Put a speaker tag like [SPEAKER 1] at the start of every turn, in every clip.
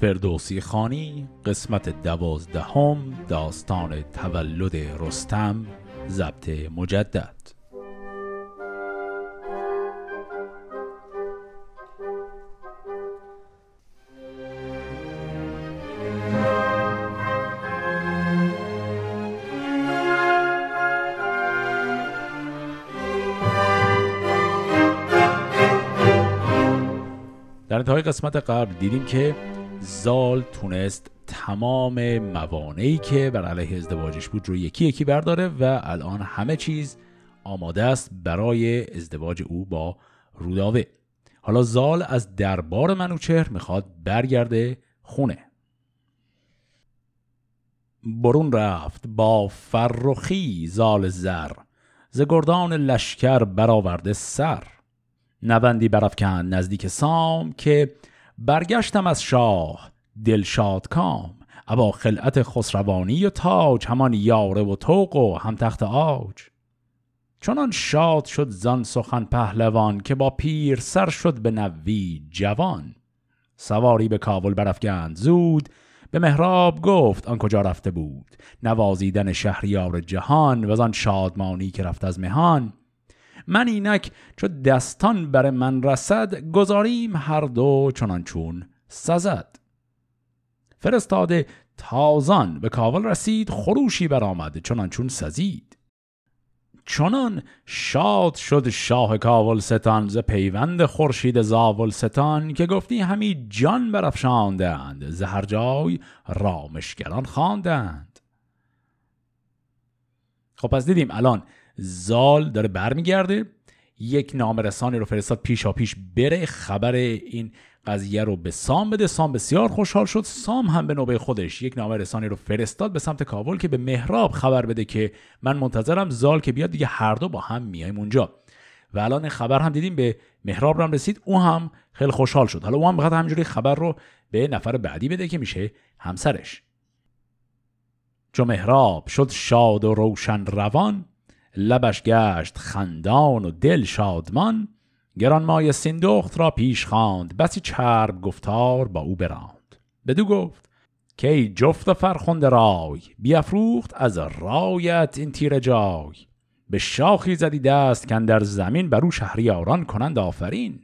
[SPEAKER 1] فردوسی خانی قسمت دوازدهم داستان تولد رستم ضبط مجدد. در انتهای قسمت قبل دیدیم که زال تونست تمام موانعی که بر علیه ازدواجش بود رو یکی یکی برداره و الان همه چیز آماده است برای ازدواج او با روداوه. حالا زال از دربار منوچهر می‌خواد برگرده خونه. برون رفت با فرخی زال زر ز گردان لشکر برآورده سر. نوندی برافکن نزدیک سام که برگشتم از شاه دلشاد کام. ابا خلعت خسروانی و تاج همان یاره و توق و هم تخت آج. چنان شاد شد زان سخن پهلوان که با پیر سر شد به نوی جوان. سواری به کابل برافگند زود به مهراب گفت آن کجا رفته بود. نوازیدن شهریار جهان و آن شادمانی که رفت از مهان. من اینک چو دستان بر من رسد گذاریم هر دو چنان چون سزد. فرستاده تازان به کاول رسید خروشی برآمد چنان چون سزید. چنان شاد شد شاه کاول ستان ز پیوند خورشید زاول ستان که گفتی همی جان برافشاندند ز هر جای رامشگران خواندند. خب پس دیدیم الان زال داره برمیگرده. یک نامرسانی رو فرستاد پیشا پیش بره. خبر این قضیه رو به سام بده. سام بسیار خوشحال شد. سام هم به نوبه خودش یک نامرسانی رو فرستاد به سمت کابل که به مهراب خبر بده که من منتظرم زال که بیاد دیگه هر دو با هم میایم اونجا. و الان خبر هم دیدیم به مهراب هم رسید. او هم خیلی خوشحال شد. حالا او هم بخواد همینجوری خبر رو به نفر بعدی بده که میشه همسرش. چو مهراب شد شاد و روشن روان لبش گشت خندان و دل شادمان گرانمای سیندخت را پیش خواند بسی چرب گفتار با او براند. بدو گفت که ای جفت فرخنده رای بیافروخت از رایت این تیر جای. به شاخی زدی دست کن در زمین بر او شهریاران کنند آفرین.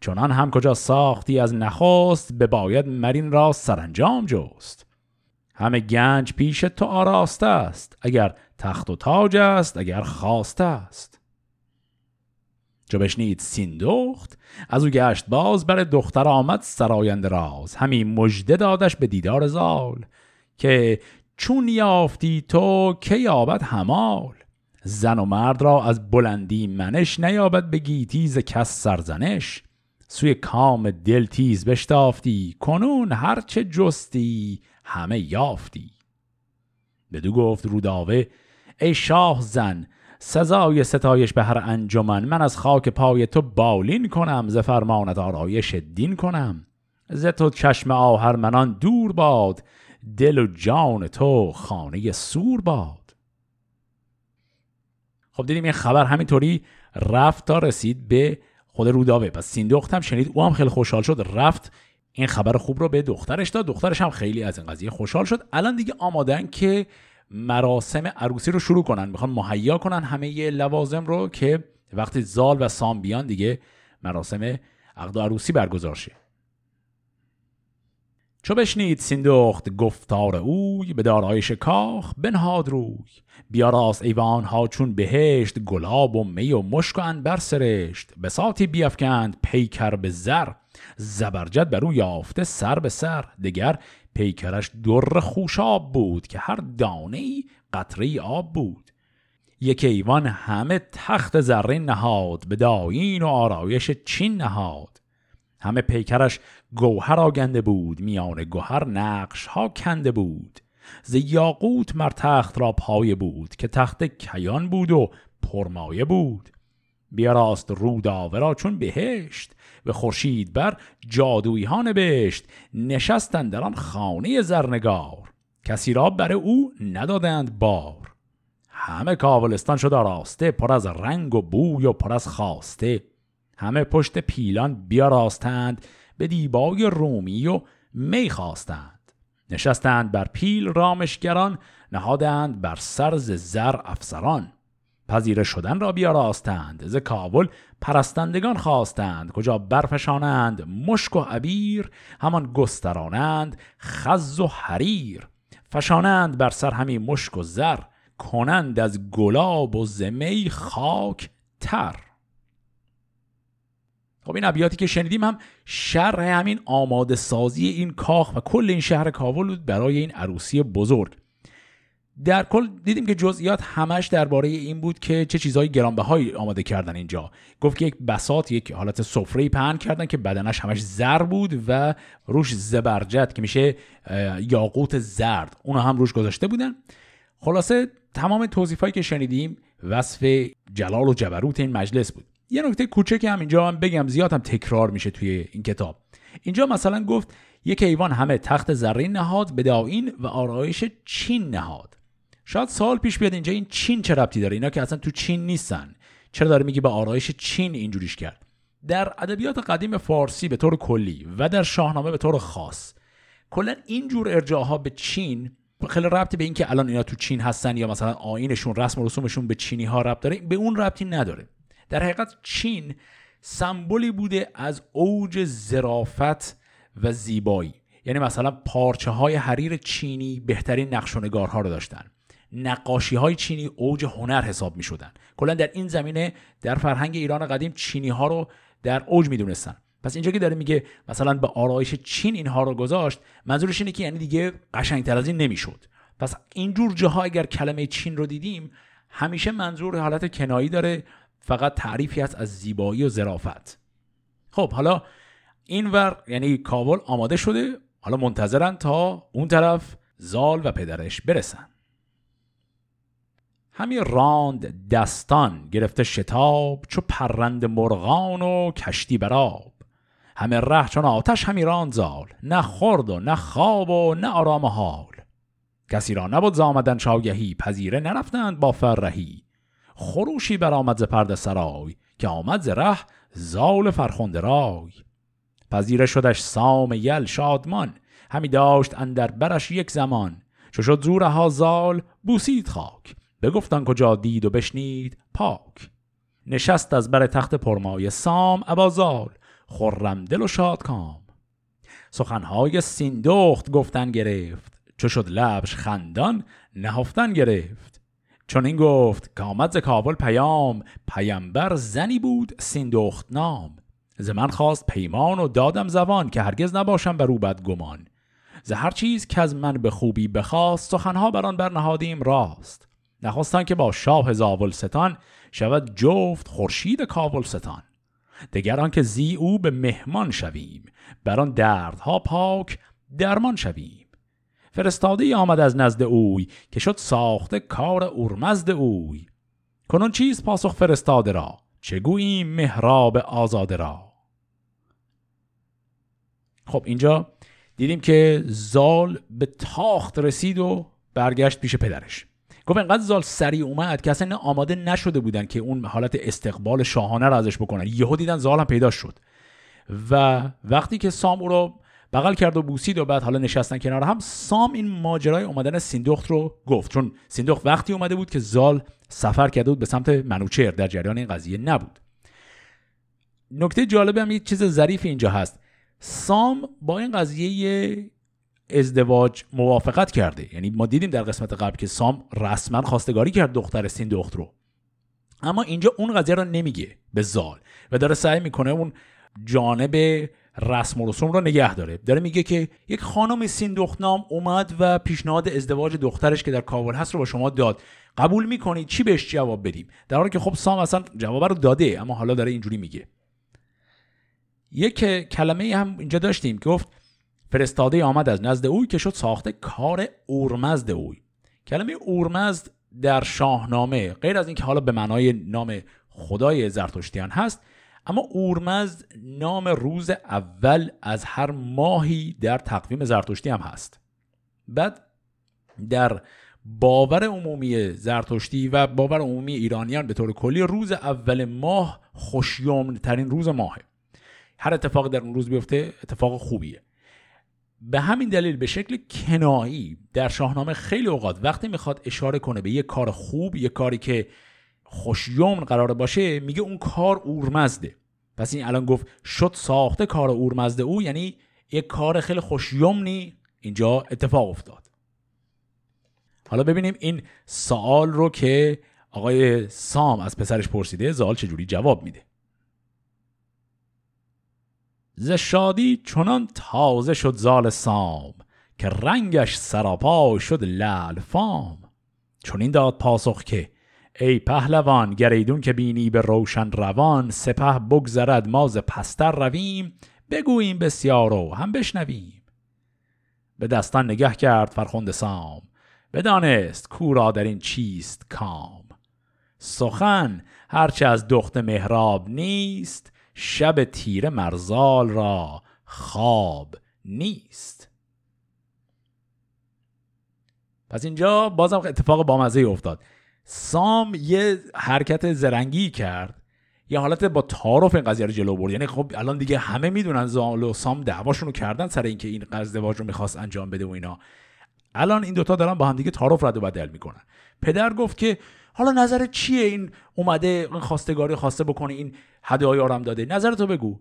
[SPEAKER 1] چنان هم کجا ساختی از نخست به باید مرین را سرانجام جست. همه گنج پیش تو آراسته است اگر تخت و تاج است اگر خواسته است. چو بشنید سیندخت از او گشت باز بر دختر آمد سراینده راز همی مژده دادش به دیدار زال که چون یافتی تو که یابد همال؟ زن و مرد را از بلندی منش نیابد به گیتی ز کس سرزنش. سوی کام دل تیز بشتافتی کنون هرچه جستی همه یافتی. بدو گفت روداوه ای شاه زن سزای ستایش به هر انجمن من از خاک پای تو بالین کنم ز فرمانت آرایش دین کنم. ز تو چشم آهرمنان دور باد دل و جان تو خانه سور باد. خب دیدیم این خبر همینطوری رفت تا رسید به خود روداوه. پس سیندخت هم شنید او هم خیلی خوشحال شد رفت این خبر خوب رو به دخترش داد. دخترش هم خیلی از این قضیه خوشحال شد. الان دیگه آمادن که مراسم عروسی رو شروع کنن. می‌خوان مهیا کنن همه لوازم رو که وقتی زال و سام بیان دیگه مراسم عقد عروسی برگزار شه. چو بشنید سیندخت گفتار اوی به دارایش کاخ بنهاد روی. بیاراست ایوان ها چون بهشت گلاب و می و مشک و انبر سرشت. بساتی بیافکند پیکر به زر. زبرجد بر او یافته سر به سر. دگر پیکرش در خوشاب بود که هر دانه ای قطره آب بود. یک ایوان همه تخت زرین نهاد به داین و آرایش چین نهاد. همه پیکرش گوهر آگنده بود میان گوهر نقش ها کنده بود. ز یاقوت مر تخت را پایه بود که تخت کیان بود و پرمایه بود. بیاراست روداوه را چون بهشت به خورشید بر جادویی ها نبشت نشستند در آن خانه زرنگار. کسی را بر او ندادند بار. همه کاولستان شد آراسته پر از رنگ و بوی و پر از خواسته. همه پشت پیلان بیاراستند به دیبای رومی و می خواستند. نشستند بر پیل رامشگران نهادند بر سرز زر افسران. پذیره شدن را بیاراستند. ز کابل پرستندگان خواستند. کجا برفشانند مشک و عبیر همان گسترانند خز و حریر. فشانند بر سر همی مشک و زر کنند از گلاب و زمی خاک تر. خب این ابیاتی که شنیدیم هم شرح همین آماده سازی این کاخ و کل این شهر کابل بود برای این عروسی بزرگ. در کل دیدیم که جزئیات همش درباره این بود که چه چیزهای گرانبهایی آماده کردن اینجا. گفت که یک بسات یک حالت سفره پهن کردن که بدنش همش زر بود و روش زبرجد که میشه یاقوت زرد. اونو هم روش گذاشته بودن. خلاصه تمام توصیفایی که شنیدیم وصف جلال و جبروت این مجلس بود. یه نکته کوچکی هم اینجا هم بگم زیاد هم تکرار میشه توی این کتاب. اینجا مثلا گفت یک ایوان همه تخت زرین نهاد به و آرایش چین نهاد. شاید سال پیش بیاد اینجا این چین چه ربطی داره؟ اینا که اصلا تو چین نیستن. چرا داره میگی به آرایش چین اینجوریش کرد؟ در ادبیات قدیم فارسی به طور کلی و در شاهنامه به طور خاص کلا اینجور ارجاعها به چین خیلی ربطی به اینکه الان اینا تو چین هستن یا مثلا آینشون رسم و رسومشون به چینی ها ربط داره به اون ربطی نداره. در حقیقت چین سمبولی بوده از اوج زرافت و زیبایی. یعنی مثلا پارچه های حریر چینی بهترین نقش و نگارها رو داشتن. نقاشی های چینی اوج هنر حساب می شدن کلا در این زمینه در فرهنگ ایران قدیم چینی ها رو در اوج می دونستن پس اینجا که داره میگه مثلا به آرایش چین اینها رو گذاشت منظورش اینه که یعنی دیگه قشنگتر از این نمی‌شد. پس اینجور جاها اگر کلمه چین رو دیدیم همیشه منظور حالت کنایی داره فقط تعریفی است از زیبایی و ظرافت. خب حالا اینور یعنی کابل آماده شده حالا منتظرن تا اون طرف زال و پدرش برسن. همی راند دستان گرفته شتاب چو پرند مرغان و کشتی براب همه ره چون آتش همی راند زال نه خورد و نه خواب و نه آرام حال. کسی را نبود زامدن شاگهی پذیره نرفتند با فرهی. خروشی برآمد ز پرده سرای که آمد ز ره زال فرخنده رای. پذیره شدش سام یل شادمان همی داشت اندر برش یک زمان. چو شد زور ها زال بوسید خاک. بگفتن کجا دید و بشنید پاک. نشست از بر تخت پرمای سام ابازال خرم دل و شاد کام. سخنهای سیندخت گفتن گرفت چو شد لبش خندان نهفتن گرفت. چون این گفت که ز کابل پیام پیامبر زنی بود سیندخت نام. ز من خواست پیمان و دادم زبان که هرگز نباشم بر او بد گمان ز هر چیز که از من به خوبی بخواست سخنها بر آن برنهادیم راست. نخواستن که با شاه زاولستان شود جفت خورشید کابلستان. دگران که زی او به مهمان شویم بر آن دردها پاک درمان شویم. فرستاده آمد از نزد اوی که شد ساخته کار اورمزد اوی. کنون چیز پاسخ فرستاده را چگوییم مهراب آزاده را؟ خب اینجا دیدیم که زال به تاخت رسید و برگشت پیش پدرش. گفت انقدر زال سریع اومد که اصلا آماده نشده بودن که اون حالت استقبال شاهانه رو ازش بکنن. یهو دیدن زال هم پیدا شد. و وقتی که سام او رو بغل کرد و بوسید و بعد حالا نشستن کنار هم سام این ماجرای اومدن سیندخت رو گفت. چون سیندخت وقتی اومده بود که زال سفر کرده بود به سمت منوچهر در جریان این قضیه نبود. نکته جالب هم یه چیز ظریف اینجا هست. سام با این قضیه ازدواج موافقت کرده. یعنی ما دیدیم در قسمت قبل که سام رسما خواستگاری کرد دختر سیندخت رو. اما اینجا اون قضیه رو نمیگه به زال و داره سعی می‌کنه اون جانب رسم و رسوم رو نگه داره. داره میگه که یک خانم سیندخنام اومد و پیشنهاد ازدواج دخترش که در کابل هست رو با شما داد. قبول می‌کنید چی بهش جواب بدیم؟ در حالی که خب سام اصلا جواب رو داده اما حالا داره اینجوری میگه. یک کلمه هم اینجا داشتیم که گفت فرستاده آمد از نزد اوی که شد ساخته کار اورمزد اوی. کلمه اورمزد در شاهنامه غیر از اینکه حالا به معنای نام خدای زرتشتیان هست اما اورمزد نام روز اول از هر ماهی در تقویم زرتشتی هم هست. بعد در باور عمومی زرتشتی و باور عمومی ایرانیان به طور کلی روز اول ماه خوشیوم ترین روز ماهه. هر اتفاق در اون روز بیفته اتفاق خوبیه. به همین دلیل به شکل کنایی در شاهنامه خیلی اوقات وقتی می‌خواد اشاره کنه به یه کار خوب یه کاری که خوشیومن قرار باشه میگه اون کار اورمزده. پس این الان گفت شد ساخته کار اورمزده او یعنی یه کار خیلی خوشیومنی اینجا اتفاق افتاد. حالا ببینیم این سوال رو که آقای سام از پسرش پرسیده زال چجوری جواب میده. ز شادی چنان تازه شد زال سام که رنگش سراپا شد لال فام. چون این داد پاسخ که ای پهلوان گریدون که بینی به روشن روان سپه بگذرد ماز پستر رویم بگوییم بسیار و هم بشنویم. به دستان نگه کرد فرخوند سام بدانست کورا در این چیست کام. سخن هرچه از دخت مهراب نیست شب تیره مرزال را خواب نیست. پس اینجا بازم اتفاق بامزه افتاد. سام یه حرکت زرنگی کرد. یه حالت با تعارف این قضیه رو جلو برد. یعنی خب الان دیگه همه می‌دونن زال و سام دعواشون رو کردن سر اینکه این ازدواج رو می‌خواست انجام بده و اینا. الان این دوتا دارن با هم دیگه تعارف رد و بدل می‌کنن. پدر گفت که حالا نظر چیه این اومده این خواستگاری خواسته بکنه این هدایا هم داده؟ نظرتو بگو.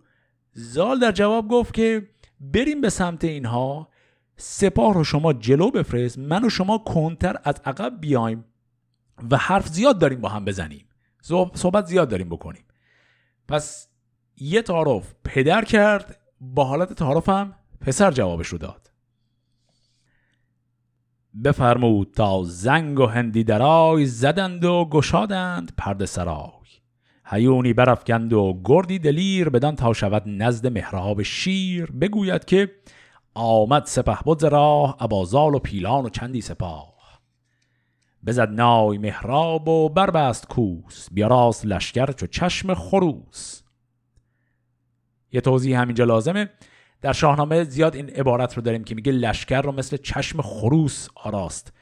[SPEAKER 1] زال در جواب گفت که بریم به سمت اینها سپاه رو شما جلو بفرست من و شما کنتر از عقب بیایم و حرف زیاد داریم با هم بزنیم. صحبت زیاد داریم بکنیم. پس یه تعارف پدر کرد با حالت تعارف هم پسر جوابش رو داد. بفرمود تا زنگ و هندی درای زدند و گشادند پرده سرای. هیونی برافکند و گردی دلیر بدان تا شود نزد مهراب شیر. بگوید که آمد سپه بود راه ابازال و پیلان و چندی سپاه. بزد نای مهراب و بربست کوس بیاراست لشکر چو چشم خروس. یه توضیح همینجا لازمه. در شاهنامه زیاد این عبارت رو داریم که میگه لشکر رو مثل چشم خروس آراست.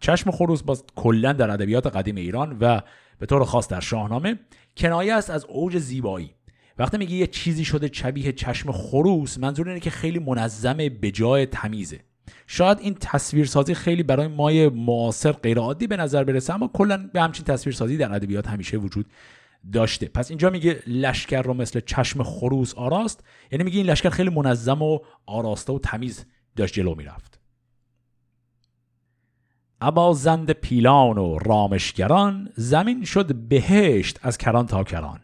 [SPEAKER 1] چشم خروس باز کلا در ادبیات قدیم ایران و به طور خاص در شاهنامه کنایه است از اوج زیبایی. وقتی میگه یه چیزی شده شبیه چشم خروس منظور اینه که خیلی منظمه به جای تمیزه. شاید این تصویرسازی خیلی برای مای معاصر غیر عادی به نظر برسه اما کلا به همچین تصویرسازی در ادبیات همیشه وجود داشته. پس اینجا میگه لشکر رو مثل چشم خروس آراست. یعنی میگه این لشکر خیلی منظم و آراسته و تمیز داشت جلو می‌رفت. ابا زند پیلان و رامشگران زمین شد بهشت از کران تا کران.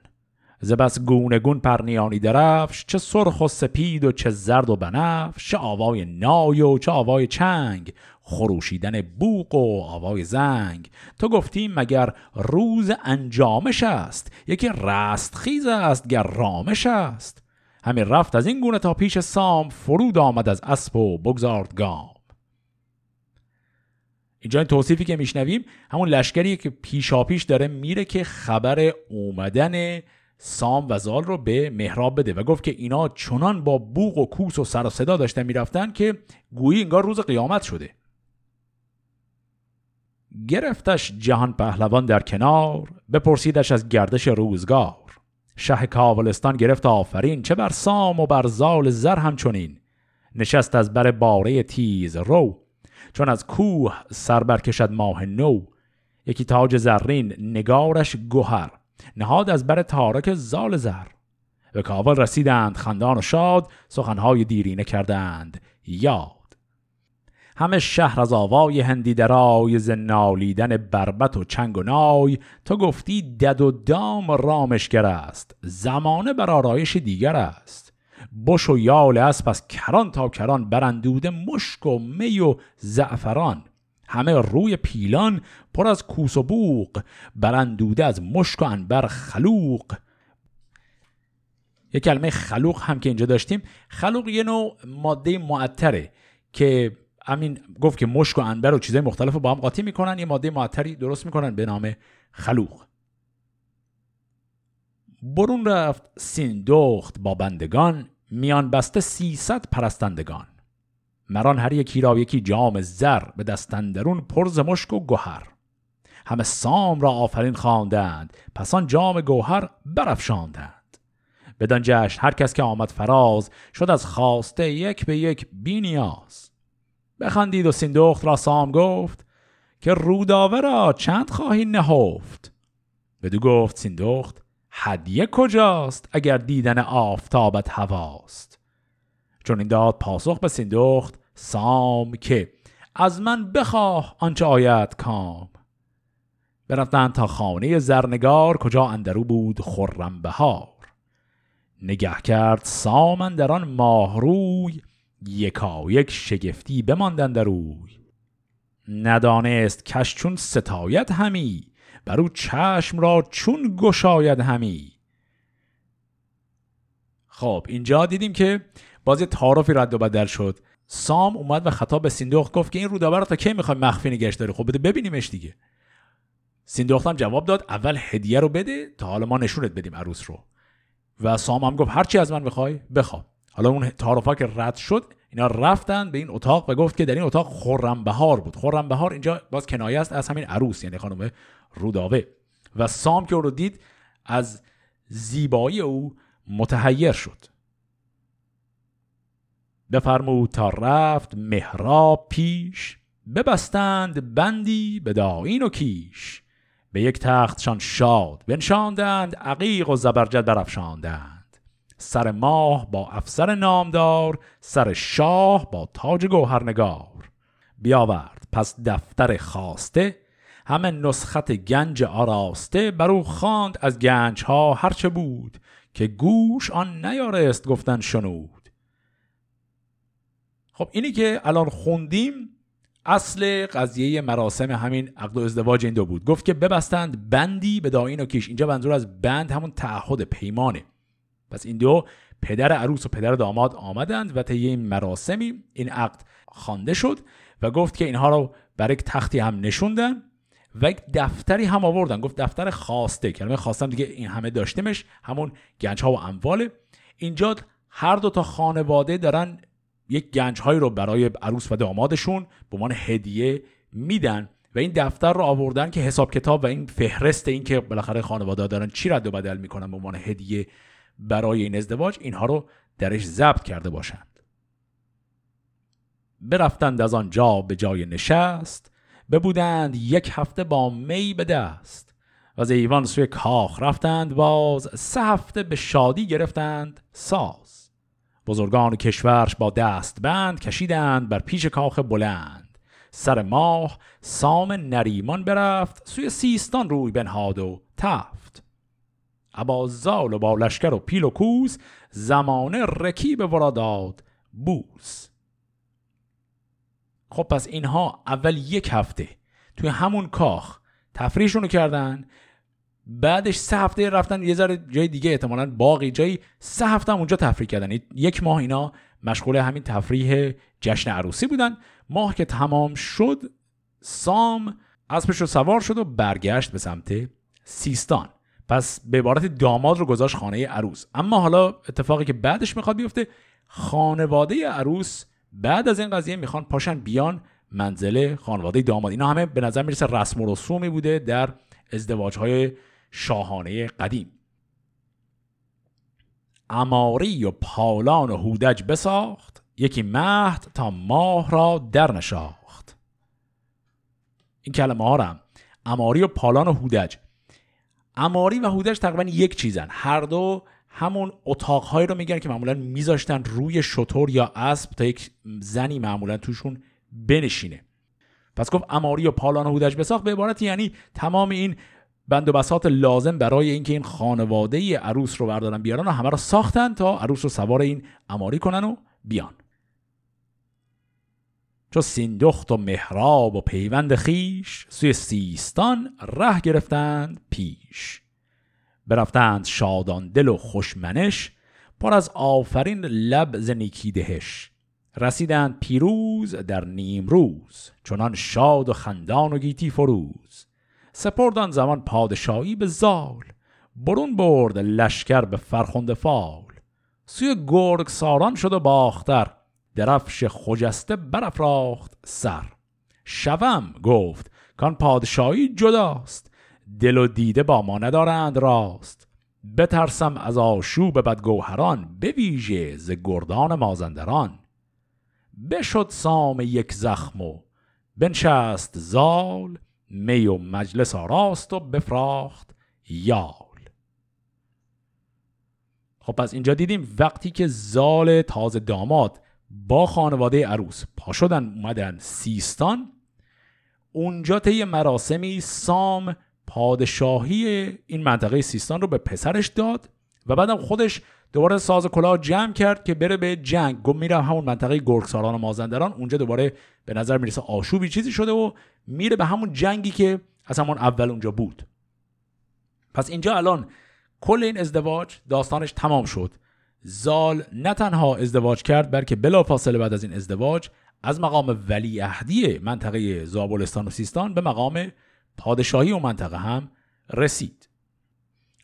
[SPEAKER 1] ز بس گونه گون پرنیانی درفش چه سرخ و سپید و چه زرد و بنفش چه آوای نای و چه آوای چنگ. خروشیدن بوق و آوای زنگ. تو گفتیم مگر روز انجامش است؟ یکی رستخیز است گر رامش است. همین رفت از این گونه تا پیش سام فرود آمد از اسب و بگذارد گام. اینجا این توصیفی که میشنویم همون لشکری که پیشاپیش داره میره که خبر اومدن سام و زال رو به مهراب بده و گفت که اینا چنان با بوق و کوس و سر و صدا داشتن می‌رفتن که گویی انگار روز قیامت شده. گرفتش جهان پهلوان در کنار بپرسیدش از گردش روزگار. شه کاولستان گرفت آفرین چه بر سام و بر زال زر همچنین. نشست از بر باره تیز رو چون از کوه سر برکشد ماه نو. یکی تاج زرین نگارش گوهر نهاد از بر تارک زال زر. به کاول رسیدند خندان و شاد سخنهای دیرینه کردند. یاد همه شهر از آوای هندی درای ز نالیدن بربت و چنگ و نای. تو گفتی دد و دام رامشگر است زمانه بر آرایش دیگر است. بش و یال اسب از کران تا کران برندوده مشک و می و زعفران. همه روی پیلان پر از کوس و بوق برندوده از مشک و انبر خلوق. یک کلمه خلوق هم که اینجا داشتیم. خلوق یه نوع ماده معطره که همین گفت که مشک و انبر و چیزهای مختلف رو با هم قاطی می‌کنن یه ماده معطری درست می‌کنن به نام خلوق. برون رفت سیندخت با بندگان میان بسته سیصد پرستندگان. مران هر یکی را یکی جام زر به دستندرون پرز مشک و گوهر. همه سام را آفرین خواندند پس آن جام گوهر برافشاندند. بدان جشن هر کس که آمد فراز شد از خواسته یک به یک بی نیاز. بخندید و سیندخت را سام گفت که روداوه را چند خواهی نهفت. بدو گفت سیندخت هدیه کجاست اگر دیدن آفتابت هواست؟ چون این داد پاسخ به سیندخت سام که از من بخواه آنچه آید کام. برفتن تا خانه زرنگار کجا اندرو بود خرم بهار. نگه کرد سام در آن ماهروی یکا یک شگفتی بماندن روی ندانست کش چون ستایت همی بر او چشم را چون گشاید همی. خب اینجا دیدیم که باز تعارفی رد و بدل شد. سام اومد و خطاب به سیندخت گفت که این رودابه رو تا کی می‌خوای مخفی نگشت داری خب بده ببینیمش دیگه. سیندخت هم جواب داد اول هدیه رو بده تا حالا ما نشونت بدیم عروس رو. و سام هم گفت هرچی از من می‌خوای بخوا حالا اون تعارفا که رد شد اینا رفتن به این اتاق و گفت که در این اتاق خرم بهار بود. خرم بهار اینجا باز کنایه است از همین عروس یعنی خانم روداوه. و سام که او رو دید از زیبایی او متحیر شد. بفرمود تا رفت مهراب پیش ببستند بندی به داین و کیش. به یک تختشان شاد بنشاندند عقیق و زبرجد برافشاندند. سر ماه با افسر نامدار سر شاه با تاج گوهرنگار. بیاورد پس دفتر خواسته همه نسخت گنج آراسته بر او خواند از گنج ها هرچه بود که گوش آن نیارست گفتن شنود. خب اینی که الان خوندیم اصل قضیه مراسم همین عقد و ازدواج این دو بود. گفت که ببستند بندی به داین و کیش. اینجا منظور از بند همون تعهد پیمانه. پس این دو پدر عروس و پدر داماد آمدند و طی این مراسمی این عقد خوانده شد و گفت که اینها رو بر یک تختی هم نشوندن و یک دفتری هم آوردن. گفت دفتر خواسته کلمه خواستم دیگه این همه داشتیمش همون گنج ها و امواله اینجا هر دو تا خانواده دارن یک گنج هایی رو برای عروس و دامادشون به عنوان هدیه میدن و این دفتر رو آوردن که حساب کتاب و این فهرست این که بالاخره خانواده دارن چی رد و بدل می‌کنن به عنوان هدیه برای این ازدواج اینها رو درش ضبط کرده باشند. برفتند از آنجا به جای نشست ببودند یک هفته با می به دست و از ایوان سوی کاخ رفتند باز سه هفته به شادی گرفتند ساز. بزرگان کشورش با دست بند کشیدند بر پیش کاخ بلند. سر ماه سام نریمان برفت سوی سیستان روی بنهاد و تفت. زال و با لشکر و پیل و کوز زمانه رکیب ورا داد بوز خب پس اینها اول یک هفته توی همون کاخ تفریشونو رو کردن بعدش سه هفته رفتن یه ذره جای دیگه احتمالا باقی جایی. سه هفته هم اونجا تفریح کردن. یک ماه اینا مشغول همین تفریح جشن عروسی بودن. ماه که تمام شد سام اسبش رو سوار شد و برگشت به سمت سیستان. پس به عبارت داماد رو گذاشت خانه عروس. اما حالا اتفاقی که بعدش می‌خواد بیفته خانواده عروس بعد از این قضیه می‌خوان پاشن بیان منزل خانواده داماد. اینا همه به نظر می‌رسه رسم و رسومی بوده در ازدواج های شاهانه قدیم. اماری و پالان و هودج بساخت یکی مهد تا ماه را در نشاخت. این کلمه ها اماری و پالان و هودج اماری و هودج تقریبا یک چیزن. هر دو همون اتاقهایی رو میگن که معمولا میذاشتن روی شطور یا اسب تا یک زنی معمولا توشون بنشینه. پس گفت اماری و پالان و هودج بساخت. به عبارت یعنی تمام این بند و بسات لازم برای اینکه این خانواده عروس رو بردارن بیارن و همه رو ساختن تا عروس رو سوار این اماری کنن و بیان. چو سیندخت و مهراب و پیوند خیش سوی سیستان ره گرفتند پیش. برفتند شادان دل و خوشمنش پر از آفرین لب ز دهش. رسیدند پیروز در نیم روز چنان شاد و خندان و گیتی فروز. سپردان زمان پادشاهی به زال برون برد لشکر به فرخنده فال. سوی گرگ ساران شد و باختر درفش خجسته برافراخت سر. شوم گفت کان پادشاهی جداست دل و دیده با ما ندارند راست. بترسم از آشوب بدگوهران به ویژه ز گردان مازندران. بشد سام یک زخم و بنشست زال می و مجلس آراست و بفراخت یال. خب پس اینجا دیدیم وقتی که زال تازه داماد با خانواده عروس. پا شدن اومدن سیستان. اونجا طی مراسمی سام پادشاهی این منطقه سیستان رو به پسرش داد و بعدم خودش دوباره ساز کلاه جمع کرد که بره به جنگ. گم میره همون منطقه گرگساران و مازندران. اونجا دوباره به نظر می‌رسه آشوبی چیزی شده و میره به همون جنگی که از همون اول اونجا بود. پس اینجا الان کل این ازدواج داستانش تمام شد. زال نه تنها ازدواج کرد بلکه بلافاصله بعد از این ازدواج از مقام ولیعهدی منطقه زابلستان و سیستان به مقام پادشاهی و منطقه هم رسید.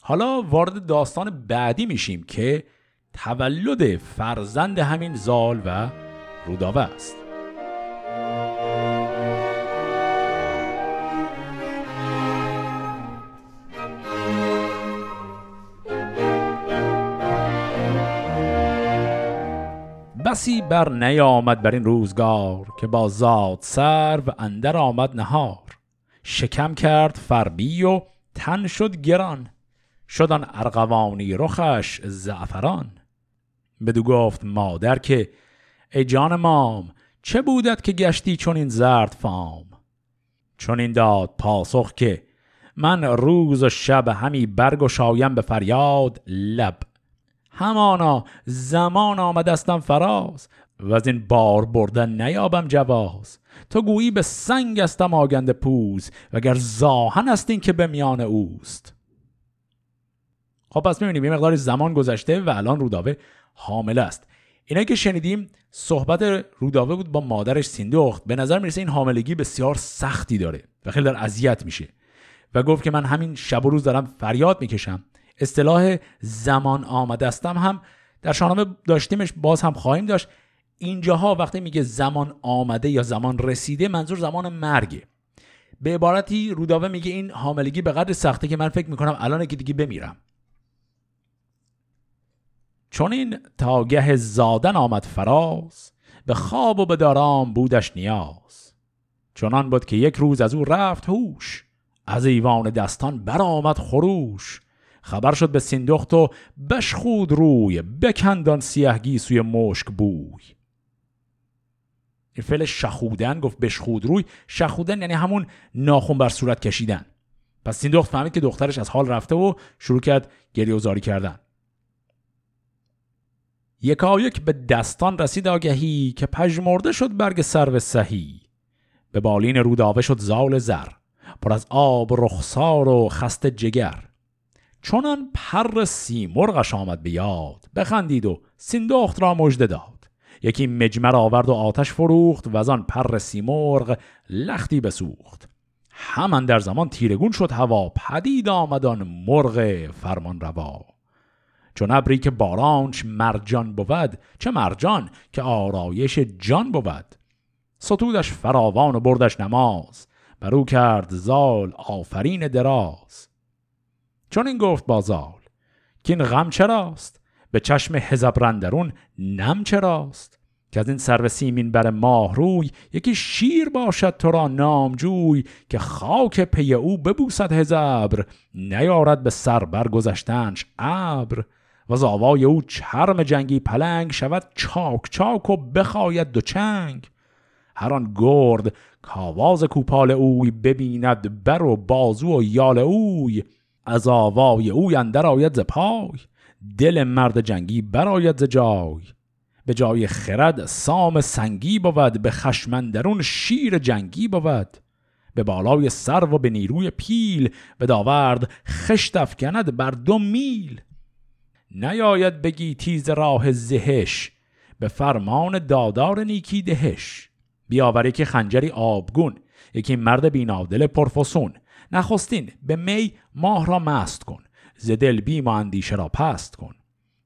[SPEAKER 1] حالا وارد داستان بعدی میشیم که تولد فرزند همین زال و روداوه است. بسی بر نیامد بر این روزگار که با زاد سر و اندر آمد نهار. شکم کرد فربی و تن شد گران. شدن ارغوانی رخش زعفران. بدو گفت مادر که ای جان مام چه بودت که گشتی چون این زرد فام؟ چون این داد پاسخ که من روز و شب همی برگ و شایم به فریاد لب. همانا زمان آمدستم فراز و از این بار بردن نیابم جواز. تو گویی به سنگ استم آگند پوز وگر زاهن استین که به میان اوست. خب پس می‌بینیم یه مقدار زمان گذشته و الان روداوه حامل است. اینایی که شنیدیم صحبت روداوه بود با مادرش سیندخت به نظر می‌رسه این حاملگی بسیار سختی داره و خیلی در اذیت میشه. و گفت که من همین شب و روز دارم فریاد می‌کشم. اصطلاح زمان آمده استم هم در شاهنامه داشتیمش باز هم خواهیم داشت. اینجاها وقتی میگه زمان آمده یا زمان رسیده منظور زمان مرگه. به عبارتی روداوه میگه این حاملگی به قدر سخته که من فکر می‌کنم الان که دیگه بمیرم. چون این تاگه زادن آمد فراز به خواب و به دارام بودش نیاز. چنان بود که یک روز از او رفت هوش از ایوان دستان برآمد خروش. خبر شد به سیندخت و بشخود روی بکندان سیهگی سوی مشک بوی. این فعل شخودن گفت بشخود روی. شخودن یعنی همون ناخون بر صورت کشیدن. پس سیندخت فهمید که دخترش از حال رفته و شروع کرد گریه و زاری کردن. یکایک به دستان رسید آگهی که پژمرده شد برگ سرو سهی. به بالین روداوه شد زال زر. پر از آب رخسار و خست جگر. چونان پر سیمرغش آمد به یاد بخندید و سیندخت را مژده داد. یکی مجمر آورد و آتش فروخت و از آن پر سیمرغ لختی بسوخت. همان در زمان تیرگون شد هوا پدید آمدان مرغ فرمان روا. چون ابری که بارانش مرجان بود چه مرجان که آرایش جان بود. ستودش فراوان و بردش نماز. برو کرد زال آفرین دراز. چون این گفت بازال که این غم چراست؟ به چشم حزب رندرون نم چراست؟ که از این سرو سیمین بر ماه روی یکی شیر باشد تو را نامجوی که خاک پی او ببوسد هزبر نیارد به سر برگذشتنش ابر. و زاوای او چرم جنگی پلنگ شود چاک چاک و بخواید دو چنگ. هر آن گرد کاواز کوپال اوی ببیند بر و بازو و یال اوی. از آوای اوی اندر آید ز پای دل مرد جنگی براید ز جای. به جای خرد سام سنگی بود به خشمندرون شیر جنگی بود. به بالای سر و به نیروی پیل به داورد خشت افکند بر دو میل. نیاید بگی تیز راه زهش به فرمان دادار نیکی دهش. بیاوری که خنجری آبگون یکی مرد بینادل پرفسون. نخستین به می ماه را مست کن. ز دل بیم و اندیشه را پست کن.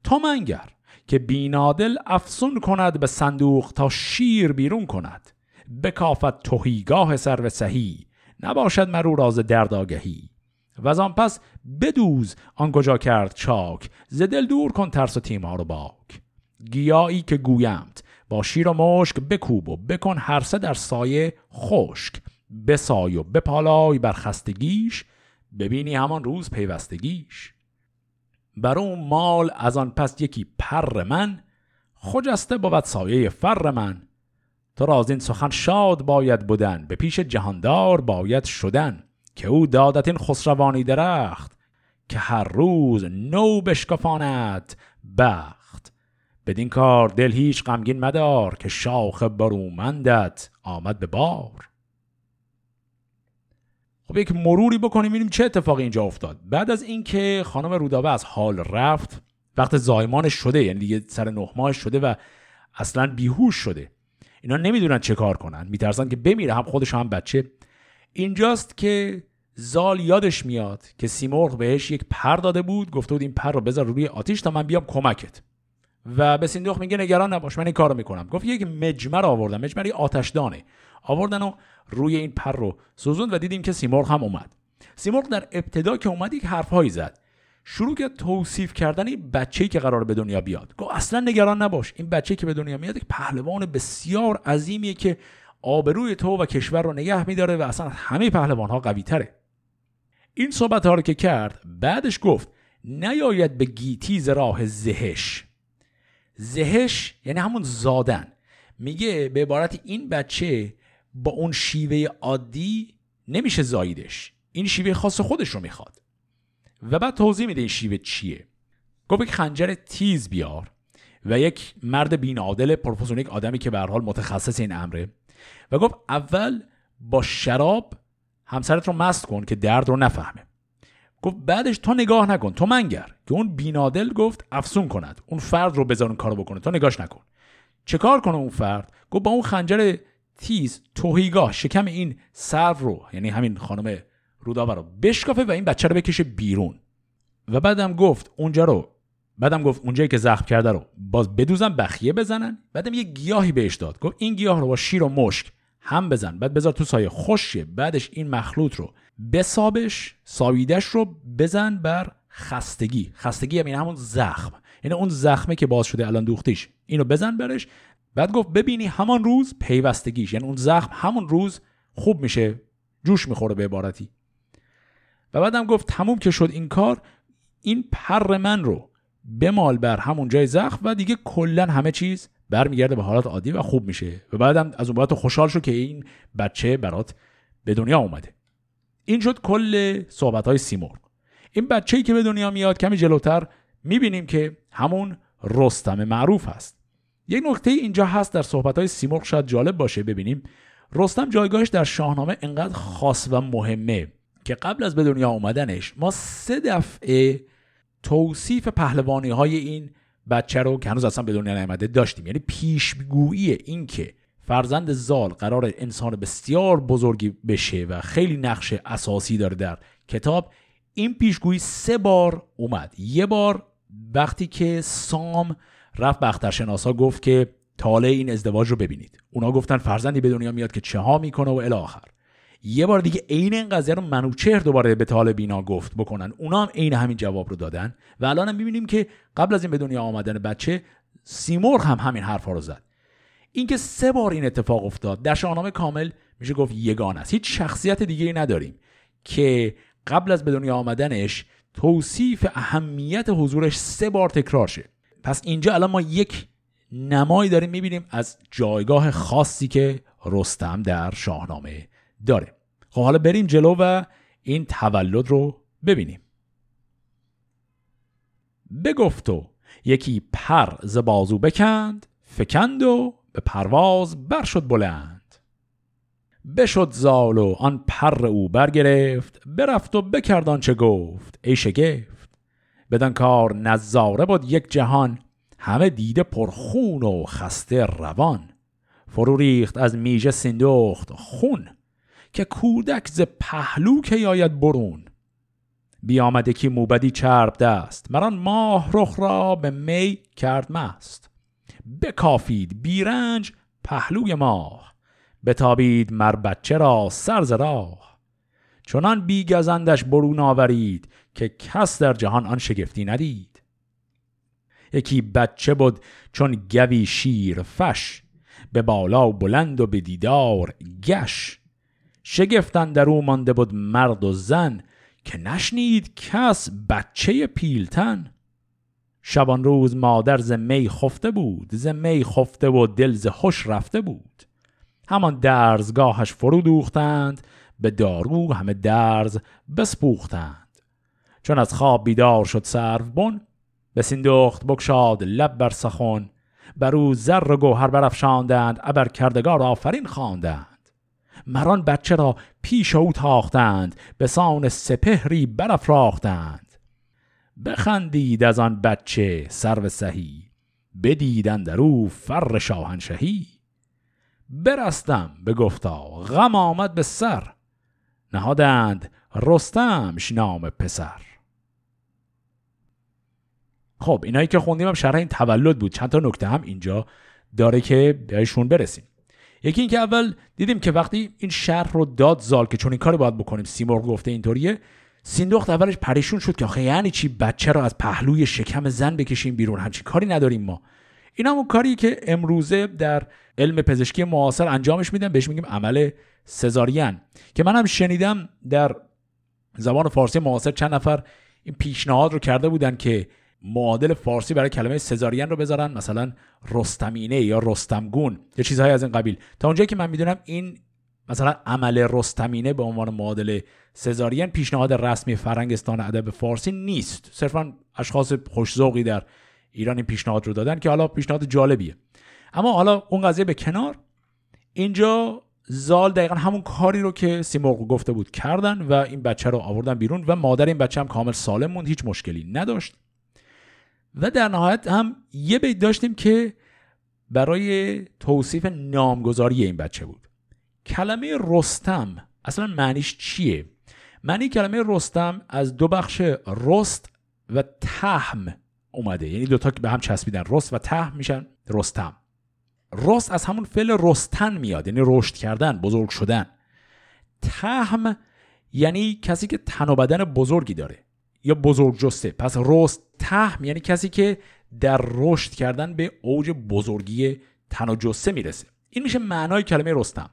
[SPEAKER 1] تا منگر که بینادل افسون کند به صندوق تا شیر بیرون کند. بکافت توهیگاه سر و سهی نباشد مرو راز درد آگهی و از آن پس بدوز آن کجا کرد چاک ز دل دور کن ترس و تیمار و باک. گیایی که گویمت با شیر و مشک بکوب و بکن هر سه در سایه خشک. بسای و بپالای بر خستگیش ببینی همان روز پیوستگیش. بر اون مال از آن پس یکی پر من خجسته بود سایه فر من. تو راز این سخن شاد باید بودن به پیش جهاندار باید شدن. که او دادت این خسروانی درخت که هر روز نو بشکفاند بخت. بدین کار دل هیچ غمگین مدار که شاخ برومندت آمد به بار. خب یک مروری بکنیم ببینیم چه اتفاقی اینجا افتاد. بعد از اینکه خانم رودابه از حال رفت وقت زایمانش شده یعنی دیگه سر نه ماهش شده و اصلا بیهوش شده. اینا نمی‌دونن چه کار کنن. میترسن که بمیره هم خودش هم بچه. اینجاست که زال یادش میاد که سیمرغ بهش یک پر داده بود. گفته بود این پر رو بذار روی آتیش تا من بیام کمکت. و به سیندوخ میگه نگران نباش من این کارو می‌کنم. گفت یک مجمر آوردم مجمری آتشدانه. آوردن و روی این پر رو سوزوند و دیدیم که سیمرغ هم اومد. سیمرغ در ابتدا که اومد یک حرفهایی زد. شروع کرد توصیف کردن این بچه‌ای که قرار به دنیا بیاد. گفت اصلا نگران نباش این بچه‌ای که به دنیا میاد یک پهلوان بسیار عظیمیه که آبروی تو و کشور رو نگه میداره و اصلا همه پهلوان ها قوی تره این صحبت ها رو که کرد بعدش گفت نیاید به گیتیز راه زهش. زهش یعنی همون زادن. میگه به عبارت این بچه با اون شیوه عادی نمیشه زاییدش. این شیوه خاص خودش رو می‌خواد. و بعد توضیح میده این شیوه چیه. گفت یک خنجر تیز بیار و یک مرد بینادل پروفسور یک آدمی که به حال متخصص این امره. و گفت اول با شراب همسرت رو مست کن که درد رو نفهمه. گفت بعدش تو نگاه نکن تو منگر. که اون بینادل گفت افسون کند. اون فرد رو بذار اون کارو بکنه تو نگاش نکن. چه کار کنه اون فرد؟ گفت با اون خنجر تیز توهیگاه شکم این سر رو یعنی همین خانم رودابه رو بشکافه و این بچه رو بکشه بیرون. و بعدم گفت اونجا رو بعدم گفت اونجایی که زخم کرده رو باز بدوزن بخیه بزنن. بعدم یه گیاهی بهش داد. گفت این گیاه رو با شیر و مشک هم بزن. بعد بذار تو سایه خوشه بعدش این مخلوط رو بسابش ساییدش رو بزن بر خستگی. خستگی یعنی همون زخم. یعنی اون زخمه که باز شده الان دوختیش. اینو بزن برش. بعد گفت ببینی همان روز پیوستگیش یعنی اون زخم همون روز خوب میشه جوش می‌خوره به عبارتی. و بعدم گفت تموم که شد این کار این پر من رو بمال بر همون جای زخم و دیگه کلا همه چیز برمیگرده به حالت عادی و خوب میشه. و بعدم از اون بعد خوشحال شو که این بچه برات به دنیا اومده. این شد کل صحبت های سیمور این بچه‌ای که به دنیا میاد کمی جلوتر می‌بینیم که همون رستم معروف هست. یک نکته اینجا هست در صحبت های سیمرغ شاید جالب باشه ببینیم. رستم جایگاهش در شاهنامه انقدر خاص و مهمه که قبل از به دنیا اومدنش ما سه دفعه توصیف پهلوانی های این بچه رو که هنوز اصلا به دنیا نیامده داشتیم. یعنی پیشگویی این که فرزند زال قرار انسان بسیار بزرگی بشه و خیلی نقش اساسی داره در کتاب این پیشگویی سه بار اومد. یه بار وقتی که سام رفت بخترشناسا گفت که تاله این ازدواج رو ببینید. اونا گفتن فرزندی به دنیا میاد که چه ها می‌کنه و الی آخر. یه بار دیگه عین این قضیه رو منوچهر دوباره به طالب بینا گفت بکنن. اونا هم عین همین جواب رو دادن و الان هم می‌بینیم که قبل از این به دنیا آمدن بچه سیمرغ هم همین حرفا رو زد. اینکه سه بار این اتفاق افتاد. در شاهنامه کامل میشه گفت یگان است. هیچ شخصیت دیگه ای نداریم که قبل از به دنیا آمدنش توصیف اهمیت حضورش سه بار تکرار شه. پس اینجا الان ما یک نمایی داریم می‌بینیم از جایگاه خاصی که رستم در شاهنامه داره. خب حالا بریم جلو و این تولد رو ببینیم. بگفت و یکی پر ز بازو بکند فکند و به پرواز بر شد بلند. بشد زال و آن پر او برگرفت برفت و بکردان چه گفت. ای شگفت بدان کار نظاره بود یک جهان همه دیده پرخون و خسته روان. فرو ریخت از میژه سندخت خون که کودک ز پهلو که یاید برون. بیامده که موبدی چرب دست مران ماه رخ را به می کرد مست. بکافید بیرنج پهلوی ماه بتابید مر بچه را سرز راه. چنان بیگزندش برون آورید که کس در جهان آن شگفتی ندید. یکی بچه بود چون گوی شیر فش به بالا و بلند و به دیدار گش. شگفتن در او مانده بود مرد و زن که نشنید کس بچه پیلتن. شبان روز مادر ز می خفته بود ز می خفته و دل ز خوش رفته بود. همان درزگاهش فرو دوختند به دارو همه درز بسپوختند. چون از خواب بیدار شد سرو به سیندخت بکشاد لب بر سخن. بر او زر و گوهر برافشاندند ابر کردگار آفرین خواندند. مران بچه را پیش او تاختند به سان سپهری برافراختند. بخندید از آن بچه سرو سهی بدیدن در او فر شاهنشهی. برستم به گفتا غم آمد به سر. نهادند رستمش نام پسر. خب اینایی که خوندیم هم شرح این تولد بود. چند تا نکته هم اینجا داره که بهشون برسیم. یکی اینکه اول دیدیم که وقتی این شرح رو داد زال که چون این کاری باید بکنیم سیمرغ گفته اینطوریه سیندخت اولش پریشون شد که آخه یعنی چی؟ بچه رو از پهلوی شکم زن بکشیم بیرون. همچین کاری نداریم ما. این همون کاری که امروزه در علم پزشکی معاصر انجامش میدن بهش میگیم عمل سزارین. که من هم شنیدم در زبان فارسی معاصر چند نفر این پیشنهاد رو کرده بودن که معادل فارسی برای کلمه سزارین رو بذارن مثلا رستمینه یا رستمگون یا چیزهای از این قبیل. تا اونجایی که من می‌دونم این مثلا عمل رستمینه به عنوان معادل سزارین پیشنهاد رسمی فرنگستان ادب فارسی نیست. صرفا اشخاص خوشذوقی در ایران این پیشنهاد رو دادن که حالا پیشنهاد جالبیه. اما حالا اون قضیه به کنار. اینجا زال دقیقا همون کاری رو که سیمرغ گفته بود کردن و این بچه رو آوردن بیرون و مادر این بچه هم کامل سالم موند هیچ مشکلی نداشت. و در نهایت هم یه بیت داشتیم که برای توصیف نامگذاری این بچه بود. کلمه رستم اصلا معنیش چیه؟ معنی کلمه رستم از دو بخش رست و تهم اومده. یعنی دوتا که به هم چسبیدن. رست و تهم میشن. رستم. رست از همون فعل رستن میاد. یعنی رشد کردن بزرگ شدن. تهم یعنی کسی که تن و بدن بزرگی داره یا بزرگ جسته. پس رست تهم یعنی کسی که در رشد کردن به اوج بزرگی تن و جسته می‌رسه. این میشه معنای کلمه رستم.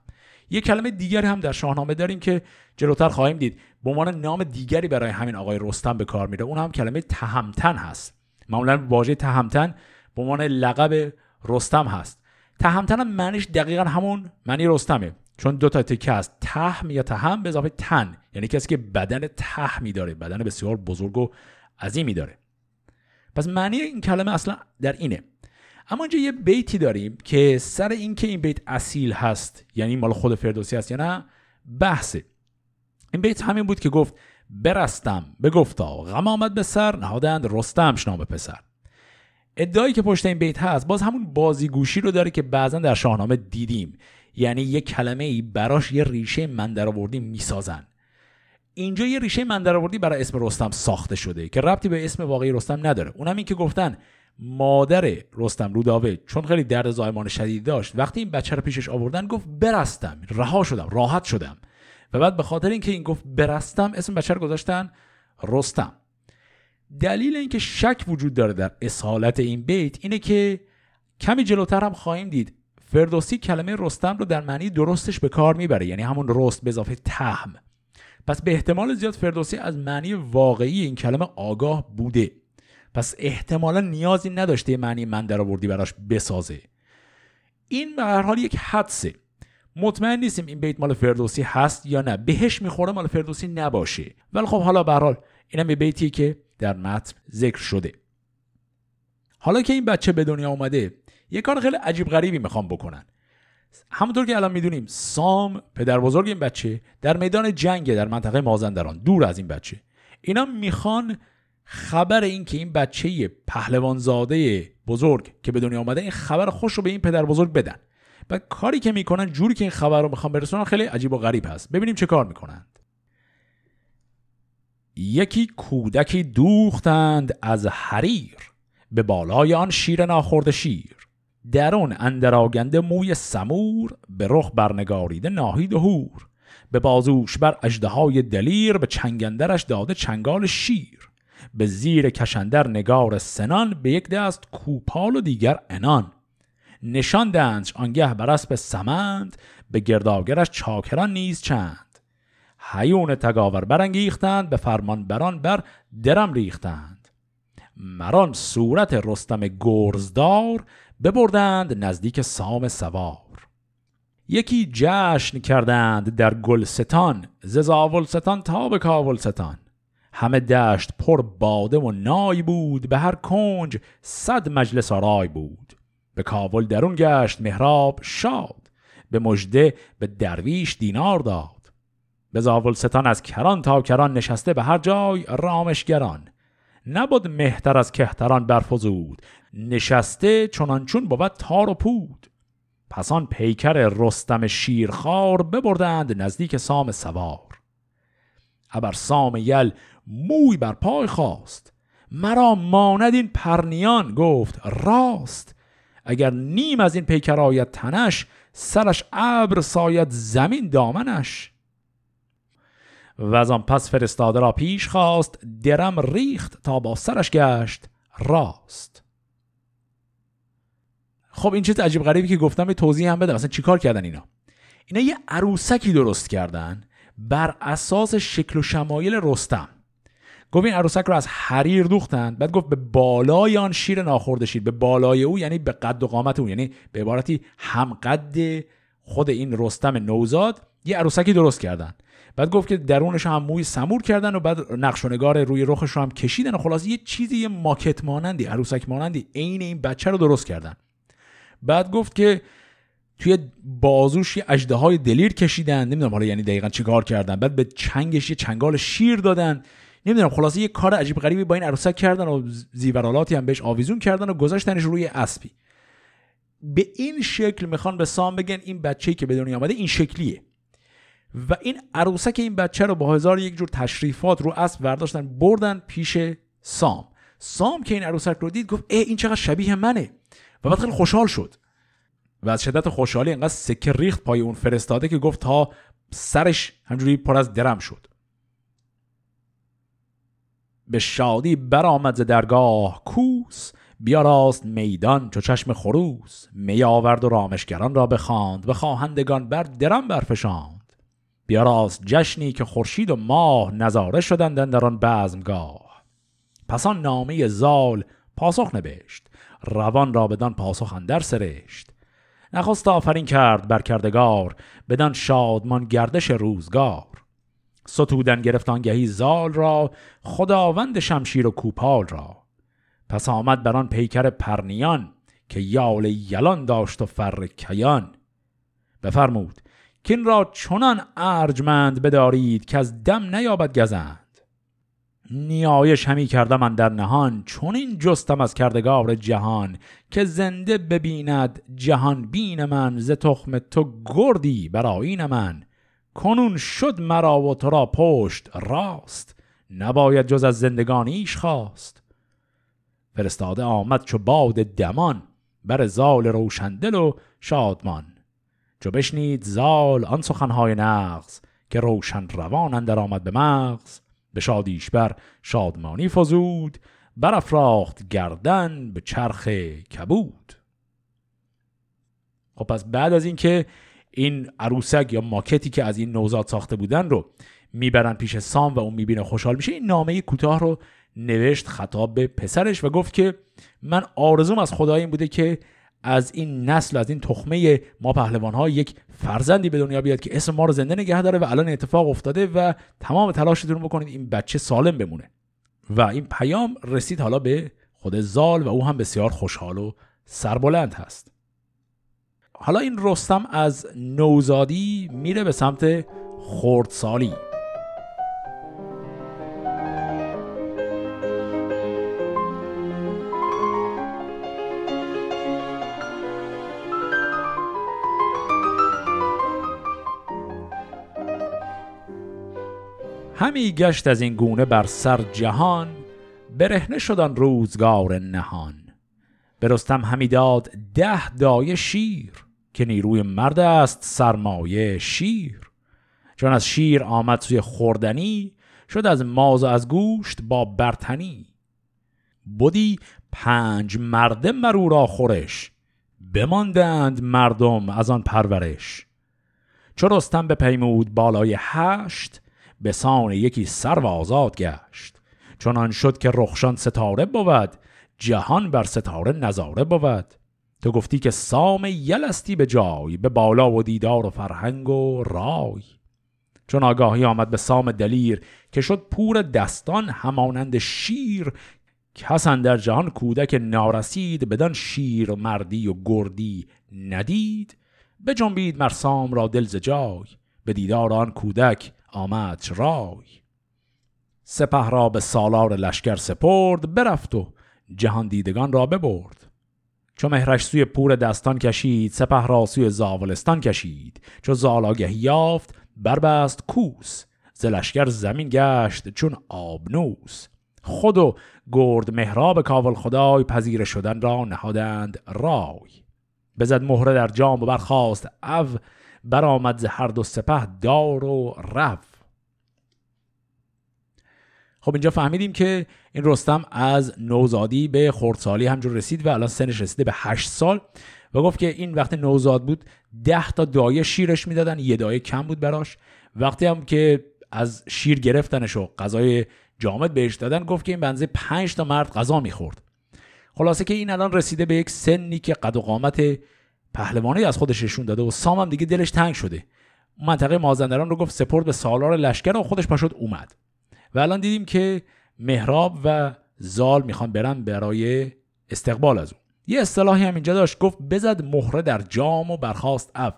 [SPEAKER 1] یه کلمه دیگری هم در شاهنامه داریم که جلوتر خواهیم دید. به عنوان نام دیگری برای همین آقای رستم به کار میره. اون هم کلمه تهمتن هست. معمولا واژه تهمتن به عنوان لقب رستم هست. تهمتن هم معنیش دقیقا همون معنی رستمه. چون دو تا تکه است تهم یا تهم به اضافه تن یعنی کسی که بدن تهمی داره بدن بسیار بزرگ و عظیمی داره پس معنی این کلمه اصلا در اینه. اما اینجا یه بیتی داریم که سر اینکه این بیت اصیل هست یعنی مال خود فردوسی هست یا نه بحثه. این بیت همین بود که گفت برستم. به گفتا غم آمد به سر نهادند رستم نام پسر. ادعایی که پشت این بیت هست باز همون بازیگوشی رو داره که بعضا در شاهنامه دیدیم. یعنی یه کلمه ای براش یه ریشه من آوردی می‌سازن. اینجا یه ریشه من آوردی برای اسم رستم ساخته شده که ربطی به اسم واقعی رستم نداره. اونم این که گفتن مادر رستم روداوه چون خیلی درد زایمان شدید داشت وقتی این بچه رو پیشش آوردن گفت برستم رها شدم راحت شدم. و بعد به خاطر اینکه این گفت برستم اسم بچه رو گذاشتن رستم. دلیل اینکه شک وجود داره در اصالت این بیت اینه که کمی جلوتر هم خواهیم دید. فردوسی کلمه رستم رو در معنی درستش به کار می‌بره یعنی همون رست به اضافه تهم پس به احتمال زیاد فردوسی از معنی واقعی این کلمه آگاه بوده. پس احتمالا نیازی نداشته معنی من در آوردی براش بسازه. این به هر حال یک حدسه. مطمئن نیستیم این بیت مال فردوسی هست یا نه. بهش می‌خوره مال فردوسی نباشه. ولی خب حالا به حال اینم یه بیتیه که در متن ذکر شده. حالا که این بچه به دنیا اومده یه کار خیلی عجیب غریبی می‌خوام بکنن. همونطور که الان می‌دونیم سام پدر بزرگ این بچه در میدان جنگ در منطقه مازندران دور از این بچه. اینا می‌خوان خبر این که این بچه پهلوانزاده بزرگ که به دنیا آمده این خبر خوش رو به این پدر بزرگ بدن. و کاری که می‌کنن جوری که این خبر رو می‌خوان برسونن خیلی عجیب و غریب هست. ببینیم چه کار می‌کنند. یکی کودکی دوختند از حریر به بالای آن شیر ناخورده شیر. درون اندر موی سمور به رخ برنگاریده ناهید هور به بازوش بر های دلیر به چنگندرش داده چنگال شیر. به زیر کشندر نگار سنان به یک دست کوپال و دیگر انان نشاندنش آنگه بر اسب سمند به گرداگرش چاکران نیز چند. حیون تگاور برانگیختند به فرمان بران بر درم ریختند. مران صورت رستم گرزدار ببردند نزدیک سام سوار. یکی جشن کردند در گلستان ز زاولستان تا به کاولستان همه دشت پر باده و نای بود به هر کنج صد مجلس آرای بود. به کاول درون گشت مهراب شاد به مژده به درویش دینار داد. به زاولستان از کران تا کران نشسته به هر جای رامشگران. نبود مهتر از کهتران برفزود نشسته چنانچون بود تار و پود. پسان پیکر رستم شیرخوار ببردند نزدیک سام سوار. ابر سام یل موی بر پای خواست مرا ماند این پرنیان؟ گفت راست. اگر نیم از این پیکر آید تنش سرش ابر ساید زمین دامنش. و از آن پس فرستاده را پیش خواست درم ریخت تا با سرش گشت راست. خب این چیز عجیب غریبی که گفتم به توضیح هم بدم. مثلا چیکار کردن اینا؟ اینا یه عروسکی درست کردن بر اساس شکل و شمایل رستم. گفت این عروسک رو از حریر دوختند بعد گفت به بالای آن شیر ناخورده شید به بالای او یعنی به قد و قامت او. یعنی به عبارتی هم قد خود این رستم نوزاد یه عروسکی درست کردن. بعد گفت که درونش هم موی سمور کردن و بعد نقش و نگار روی رخش رو هم کشیدن و خلاص یه چیزی یه ماکت مانندی عروسک مانندی عین این بچه رو درست کردن. بعد گفت که توی بازوش یه اجده های دلیر کشیدن. نمی‌دونم حالا یعنی دقیقا چیکار کردن. بعد به چنگش یه چنگال شیر دادن. نمی‌دونم خلاصه یه کار عجیب غریبی با این عروسک کردن و زیورالاتی هم بهش آویزون کردن و گذاشتنش روی اسبی. به این شکل می‌خوان به سام بگن این بچه‌ای که به دنیا آمده این شکلیه. و این عروسک این بچه رو با هزار یک جور تشریفات رو اسب برداشتن بردن پیش سام. سام که این عروسک رو دید گفت ای این چقدر شبیه منه. و بعد خیلی خوشحال شد. و از شدت خوشحالی انقدر سکه ریخت پای اون فرستاده که گفت تا سرش همجوری پر از درم شد. به شادی برآمد ز درگاه کوس بیاراست میدان چو چشم خروس می آورد و رامشگران را بخواند و خواهندگان بر درم برفشاند. بیاراست جشنی که خورشید و ماه نظاره شدند در آن بزمگاه. پس آن نامه زال پاسخ نبشت روان را بدان پاسخ اندر سرشت. نخست آفرین کرد بر کردگار بدان شادمان گردش روزگار. ستودن گرفت آنگهی زال را خداوند شمشیر و کوپال را. پس آمد بر آن پیکر پرنیان که یال یلان داشت و فر کیان. بفرمود که این را چنان ارجمند بدارید که از دم نیابد گزند. نیایش همی کردم من در نهان چون این جستم از کردگار جهان که زنده ببیند جهان بین من ز تخم تو گردی برایین من. کنون شد مرا و تو را پشت راست نباید جز از زندگانیش خواست. فرستاده آمد چو باد دمان بر زال روشندل و شادمان. چو بشنید زال آن سخنهای نغز که روشن روان اندر آمد به مغز. به شادیش بر شادمانی فزود برافراخت گردن به چرخ کبود. خب پس بعد از اینکه این عروسک یا ماکتی که از این نوزاد ساخته بودن رو می‌برن پیش سام و اون می‌بینه خوشحال میشه این نامه کوتاه رو نوشت خطاب به پسرش و گفت که من آرزوم از خدا این بوده که از این نسل از این تخمه ما پهلوان ها یک فرزندی به دنیا بیاد که اسم ما رو زنده نگه داره و الان اتفاق افتاده و تمام تلاشتون بکنید این بچه سالم بمونه. و این پیام رسید حالا به خود زال و او هم بسیار خوشحال و سربلند هست. حالا این رستم از نوزادی میره به سمت خردسالی. همی گشت از این گونه بر سر جهان برهنه شدن روزگار نهان. برستم همی داد ده دایه شیر. که نیروی مرد است سرمایه شیر. چون از شیر آمد سوی خوردنی شد از ماز و از گوشت با برتنی. بودی پنج مرده مرو را خورش بماندند مردم از آن پرورش. چو رستم به پیمود بالای هشت به سان یکی سرو آزاد گشت. چنان شد که رخشان ستاره بود جهان بر ستاره نظاره بود. تو گفتی که سام یلستی به جای به بالا و دیدار و فرهنگ و رای. چون آگاهی آمد به سام دلیر که شد پور دستان همانند شیر کس در جهان کودک نارسید بدان شیر مردی و گردی ندید. به جنبید مرسام را دل جای به دیدار آن کودک آمد رای. سپه را به سالار لشکر سپرد برفت و جهان دیدگان را ببرد. چو مهرش سوی پور دستان کشید سپه را سوی زاولستان کشید. چو زالاگهی یافت بربست کوس. ز لشکر زمین گشت چون آبنوس. خود و گرد مهراب کاول خدای پذیر شدن را نهادند رای. بزد مهره در جام و برخواست او برآمد ز هر دو سپه دار و رف خب اینجا فهمیدیم که این رستم از نوزادی به خردسالی همجور رسید و الان سنش رسیده به هشت سال و گفت که این وقت نوزاد بود ده تا دایه شیرش می‌دادن یه دایه کم بود براش. وقتی هم که از شیر گرفتنش و غذای جامد بهش دادن گفت که این بنزه پنج تا مرد غذا می‌خورد. خلاصه که این الان رسیده به یک سنی که قد و قامت پهلوانی از خودش نشون داده و سام هم دیگه دلش تنگ شده. منطقه مازندران رو گفت سپرد به سالار لشکر و خودش پاشد اومد. و الان دیدیم که مهراب و زال می‌خوان برن برای استقبال از اون. یه اصطلاحی هم اینجا داشت گفت بزد مهره در جام و برخواست اف.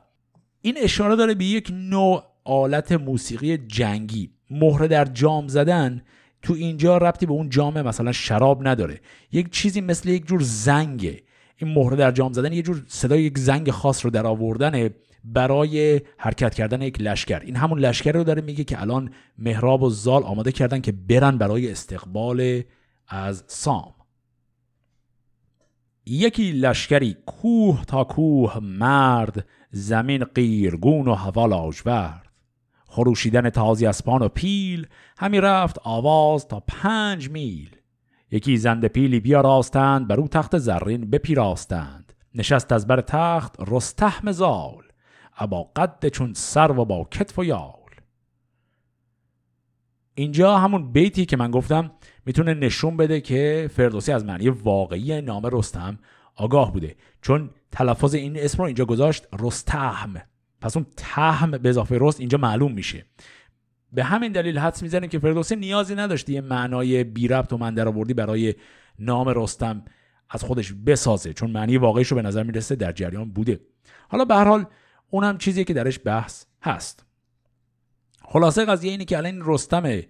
[SPEAKER 1] این اشاره داره به یک نوع آلت موسیقی جنگی. مهره در جام زدن تو اینجا ربطی به اون جام مثلا شراب نداره. یک چیزی مثل یک جور زنگه. این مهره در جام زدن یه جور صدای یک زنگ خاص رو در آوردن برای حرکت کردن یک لشکر. این همون لشکر رو داره میگه که الان مهراب و زال آماده کردن که برن برای استقبال از سام. یکی لشکری کوه تا کوه مرد زمین قیرگون و هوا لاجورد. خروشیدن تازی اسپان و پیل همی رفت آواز تا پنج میل. یکی زنده پیلی بیا راستند بر او تخت زرین بپیراستند. نشست از بر تخت رستحم زال. ابا قد چون سر و با کتف و یال. اینجا همون بیتی که من گفتم می‌تونه نشون بده که فردوسی از معنی واقعی نام رستم آگاه بوده. چون تلفظ این اسم رو اینجا گذاشت رستهم پس اون تهم به اضافه رست اینجا معلوم میشه. به همین دلیل حدس می‌زنیم که فردوسی نیازی نداشت یه معنای بی ربط و من آوردی برای نام رستم از خودش بسازه چون معنی واقعیش رو به نظر می‌رسه در جریان بوده. حالا به هر حال اونم چیزی که درش بحث هست. خلاصه قضیه اینه که الان رستم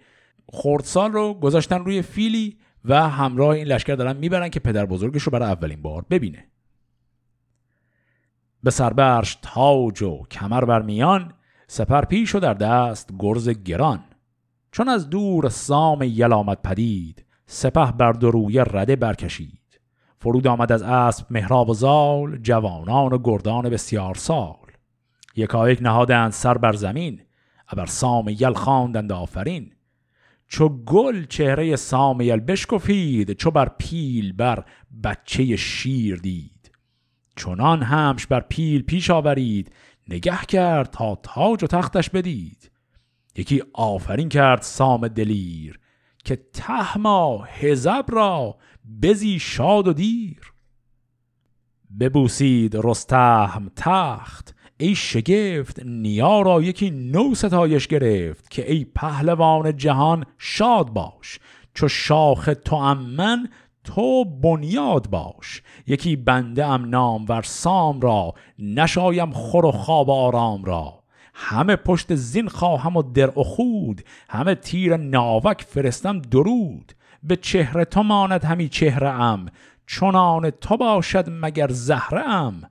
[SPEAKER 1] خردسال رو گذاشتن روی فیلی و همراه این لشکر دارن می‌برن که پدر بزرگش رو برای اولین بار ببینه. به سربرش تاج و کمر بر میان سپر پیش و در دست گرز گران. چون از دور سام یل آمد پدید سپه بر دروی رده برکشید. فرود آمد از اسب مهراب و زال جوانان و گردان بسیار سال. یکایک نهادند سر بر زمین ابر سام یل خواندند آفرین. چو گل چهره سام یل بشکفید چو بر پیل بر بچه شیر دید. چنان همش بر پیل پیش آورید نگه کرد تا تاج و تختش بدید. یکی آفرین کرد سام دلیر که تهما هزب را بزی شاد و دیر. ببوسید رستهم تخت ای شگفت نیا را یکی نو ستایش گرفت که ای پهلوان جهان شاد باش. چو شاخ تو امن تو بنیاد باش. یکی بنده ام نام ور سام را نشایم خور و خواب آرام را. همه پشت زین خواهم و در و خود همه تیر ناوک فرستم درود. به چهره تو ماند همی چهره ام چنان تو باشد مگر زهره ام.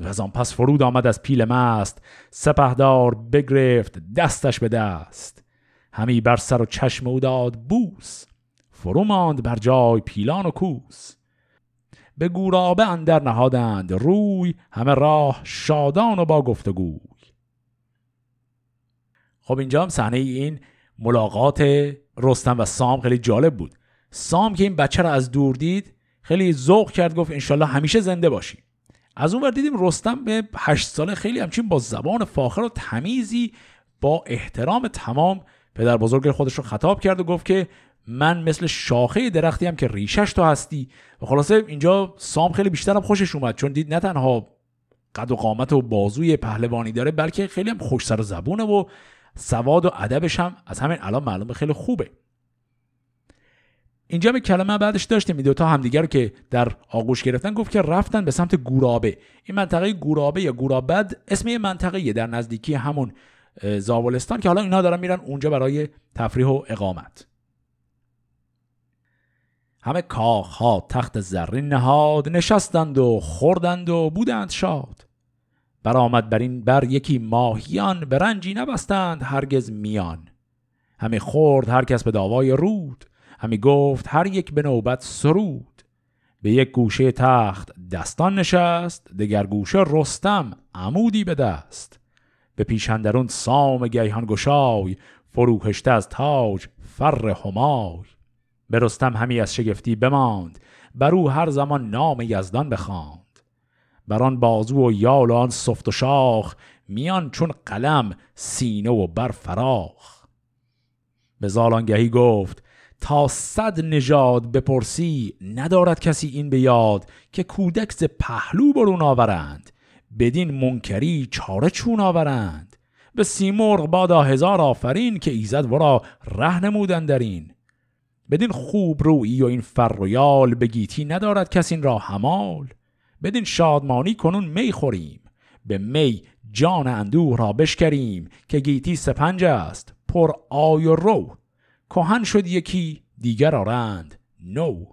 [SPEAKER 1] و آن پس فرود آمد از پیل مست سپهدار بگرفت دستش به دست همی بر سر و چشم او داد بوس فرو ماند بر جای پیلان و کوس به گورابه اندر نهادند روی همه راه شادان و با گفتگوی خب اینجا هم صحنه این ملاقات رستم و سام خیلی جالب بود سام که این بچه رو از دور دید خیلی ذوق کرد گفت انشالله همیشه زنده باشی از اون ور دیدیم رستم به هشت ساله خیلی همچین با زبان فاخر و تمیزی با احترام تمام پدر بزرگ خودش رو خطاب کرد و گفت که من مثل شاخه درختی هم که ریشش تو هستی. و خلاصه اینجا سام خیلی بیشترم خوشش اومد چون دید نه تنها قد و قامت و بازوی پهلوانی داره بلکه خیلی هم خوش سر زبونه و سواد و ادبش هم از همین الان معلومه خیلی خوبه. اینجا به کلمه بعدش داشتیم این تا همدیگر رو که در آغوش گرفتن گفت که رفتن به سمت گورابه. این منطقه گورابه یا گورابد اسم یه منطقه در نزدیکی همون زابلستان که حالا اینا دارن میرن اونجا برای تفریح و اقامت. همه کاخ ها تخت زرین نهاد نشستند و خوردند و بودند شاد. برآمد بر این بر یکی ماهیان به رنجی نبستند هرگز میان. همه خورد هر کس به داوای رود. همی گفت هر یک به نوبت سرود. به یک گوشه تخت دستان نشست دگر گوشه رستم عمودی به دست. به پیشندرون سام گیهان گشای فروهشته از تاج فر همای. به رستم همی از شگفتی بماند بر او هر زمان نام یزدان بخواند. بر آن بازو و یال و آن صفت و شاخ میان چون قلم سینه و بر فراخ. به زالانگهی گفت تا صد نژاد بپرسی ندارد کسی این به یاد که کودک ز پهلو برون آورند. بدین منکری چاره چون آورند؟ به سیمرغ بادا هزار آفرین که ایزد ورا ره نمود اندر این بدین خوب رویی و این فر و یال به گیتی ندارد کسی را همال بدین شادمانی کنون می خوریم. به می جان اندوه را بشکریم که گیتی سپنج است پر آی و رو. کهن شد یکی دیگر آرند. نو.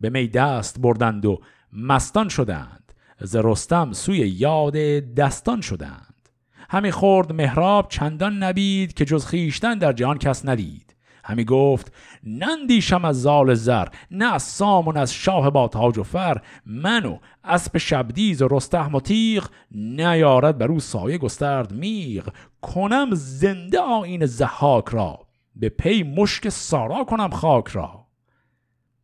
[SPEAKER 1] به می دست بردند و مستان شدند. ز رستم سوی یاد دستان شدند. همی خورد مهراب چندان نبید که جز خیشتن در جهان کس ندید. همی گفت نندیشم از زال زر نه از سامون از شاه با تاج و فر. منو اسب شبدیز و رستهم و تیغ نیارد بر او سایه گسترد میغ. کنم زنده آین زحاک را به پی مشک سارا کنم خاک را.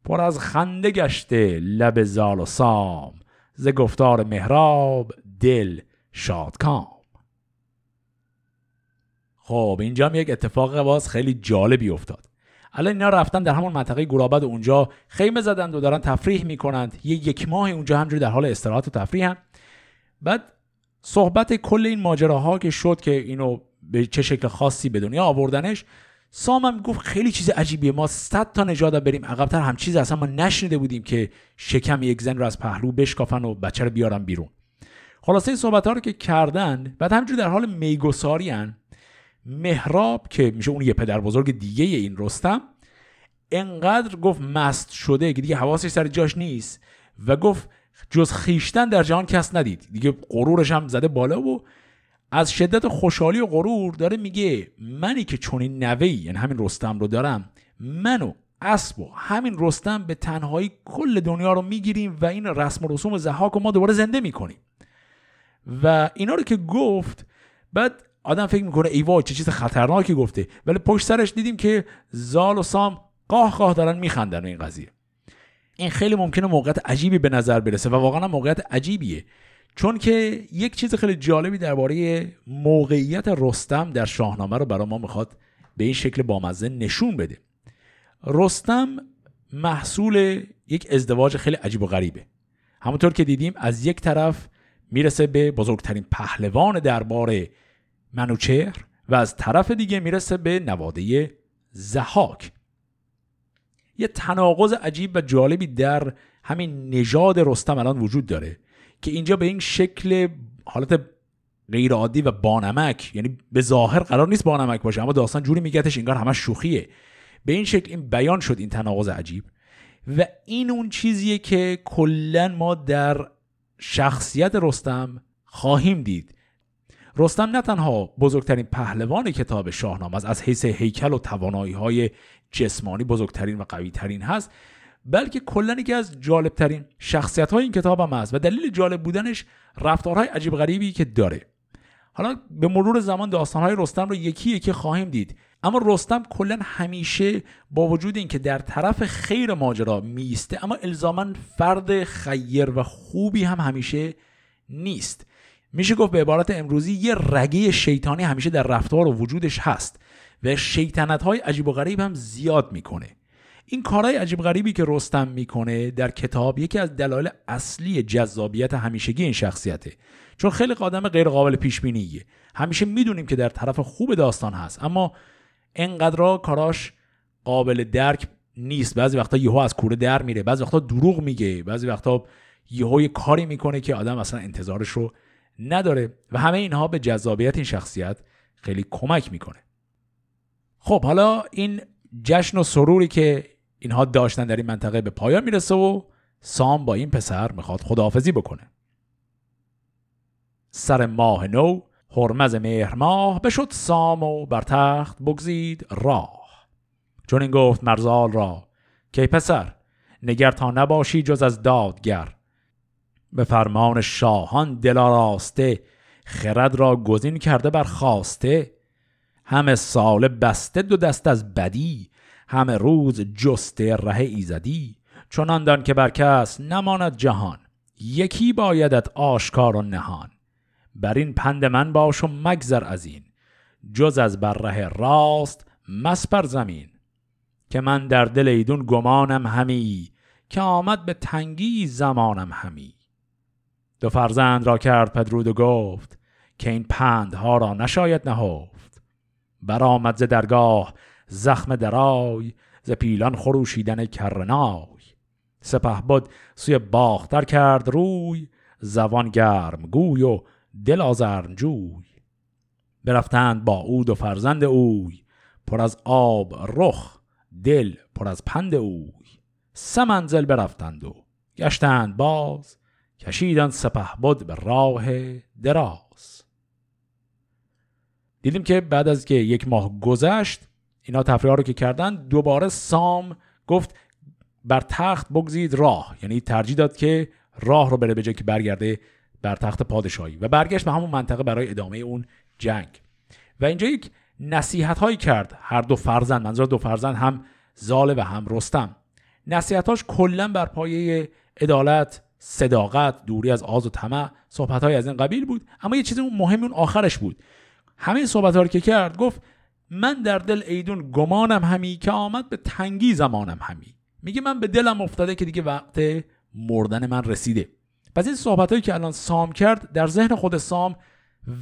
[SPEAKER 1] پر از خنده گشته لب زال و سام ز گفتار مهراب دل شادکام خب اینجا هم یک اتفاق باز خیلی جالبی افتاد. الان اینا رفتن در همون منطقه گورابد اونجا خیمه زدند و دارن تفریح می‌کنند. یه یک ماه اونجا همجوری در حال استراحت و تفریح هم بعد صحبت کل این ماجراها که شد که اینو به چه شکل خاصی به دنیا آوردنش سام هم گفت خیلی چیز عجیبیه. ما صد تا نجات بریم عقبتر. هم چیز اصلا ما نشنیده بودیم که شکم یک زن رو از پهلو بشکافن و بچه رو بیارن بیرون. خلاصه این صحبت ها رو که کردن بعد همجور در حال میگساری مهراب که میشه اون یه پدر بزرگ دیگه این رستم انقدر گفت مست شده که دیگه حواسش سر جاش نیست و گفت جز خیشتن در جهان کس ندید. دیگه غرورش هم زده بالا و از شدت خوشحالی و غرور داره میگه منی که چونین نوی یعنی همین رستم رو دارم منو اسب و همین رستم به تنهایی کل دنیا رو می‌گیریم و این رسم و رسوم زحاک و ما دوباره زنده می‌کنیم. و اینا رو که گفت بعد آدم فکر می‌کنه ای وای چه چیز خطرناکی گفته. ولی پشت سرش دیدیم که زال و سام قاه قاه دارن میخندن این قضیه. این خیلی ممکنه موقعیت عجیبی به نظر برسه و واقعا موقعیت عجیبیه. چون که یک چیز خیلی جالبی درباره موقعیت رستم در شاهنامه رو برای ما می‌خواد به این شکل بامزه نشون بده. رستم محصول یک ازدواج خیلی عجیب و غریبه. همونطور که دیدیم از یک طرف می‌رسه به بزرگترین پهلوان دربار منوچهر و از طرف دیگه می‌رسه به نواده زحاک. یه تناقض عجیب و جالبی در همین نژاد رستم الان وجود داره که اینجا به این شکل حالت غیر عادی و بانمک یعنی به ظاهر قرار نیست بانمک باشه اما داستان جوری میگتش انگار همه شوخیه. به این شکل این بیان شد این تناقض عجیب. و این اون چیزیه که کلا ما در شخصیت رستم خواهیم دید. رستم نه تنها بزرگترین پهلوان کتاب شاهنامه از حیث هیکل و توانایی های جسمانی بزرگترین و قویترین هست بلکه کلا یکی از جالبترین شخصیت های این کتاب هم هست و دلیل جالب بودنش رفتارهای عجیب غریبی که داره. حالا به مرور زمان داستانهای رستم رو یکی یکی خواهیم دید اما رستم کلا همیشه با وجود اینکه در طرف خیر ماجرا میسته اما الزاما فرد خیر و خوبی هم همیشه نیست. میشه گفت به عبارت امروزی یه رگه شیطانی همیشه در رفتار و وجودش هست. و شیطنت های عجیب و غریب هم زیاد می‌کنه. این کارهای عجیب غریبی که رستم می‌کنه در کتاب یکی از دلایل اصلی جذابیت همیشگی این شخصیته. چون خیلی آدم غیر قابل پیش بینیه همیشه می‌دونیم که در طرف خوب داستان هست اما انقدر کاراش قابل درک نیست. بعضی وقتا یهو از کوره در میره بعضی وقتا دروغ میگه بعضی وقتا یهو یه کاری می‌کنه که آدم اصلا انتظارش رو نداره. و همه اینها به جذابیت این شخصیت خیلی کمک می‌کنه. خب حالا این جشن و سروری که اینها داشتن در این منطقه به پایان می‌رسه و سام با این پسر می‌خواد خداحافظی بکنه. سر ماه نو هرمز مهر ماه بشد سام و بر تخت بگزید راه. چون این گفت مرزال را که پسر نگر تا نباشی جز از دادگر. به فرمان شاهان دلاراسته خرد را گزین کرده بر خواسته. همه سال بسته دو دست از بدی همه روز جسته ره ایزدی. چون دان که بر کس نماند جهان یکی بایدت آشکار و نهان. بر این پند من باش و مگذر از این جز از بر ره راست مسپر زمین. که من در دل ایدون گمانم همی که آمد به تنگی زمانم همی. دو فرزند را کرد پدرود و گفت که این پندها را نشاید نهفت. برآمد ز درگاه زخم درای ز پیلان خروشیدن کرنای. سپه بود سوی باختر کرد روی زبان گرم گوی و دل آزرنجوی برفتند با اود و فرزند اوی پر از آب رخ دل پر از پند اوی. سه منزل برفتند و گشتند باز کشیدن سپه بود به راه دراز. دیدیم که بعد از که یک ماه گذشت اینا تفریح رو که کردن دوباره سام گفت بر تخت بگزید راه. یعنی ترجیح داد که راه رو بره به که برگرده بر تخت پادشاهی و برگشت به همون منطقه برای ادامه اون جنگ. و اینجا یک نصیحت هایی کرد هر دو فرزند. منظور دو فرزند هم زاله و هم رستم. نصیحتاش کلا بر پایه عدالت صداقت دوری از آز و طمع. صحبت های از این قبیل بود اما یه چیز مهم اون آخرش بود. همه صحبت رو که کرد گفت من در دل ایدون گمانم همی که آمد به تنگی زمانم همی. میگه من به دلم افتاده که دیگه وقت مردن من رسیده. پس این صحبت هایی که الان سام کرد در ذهن خود سام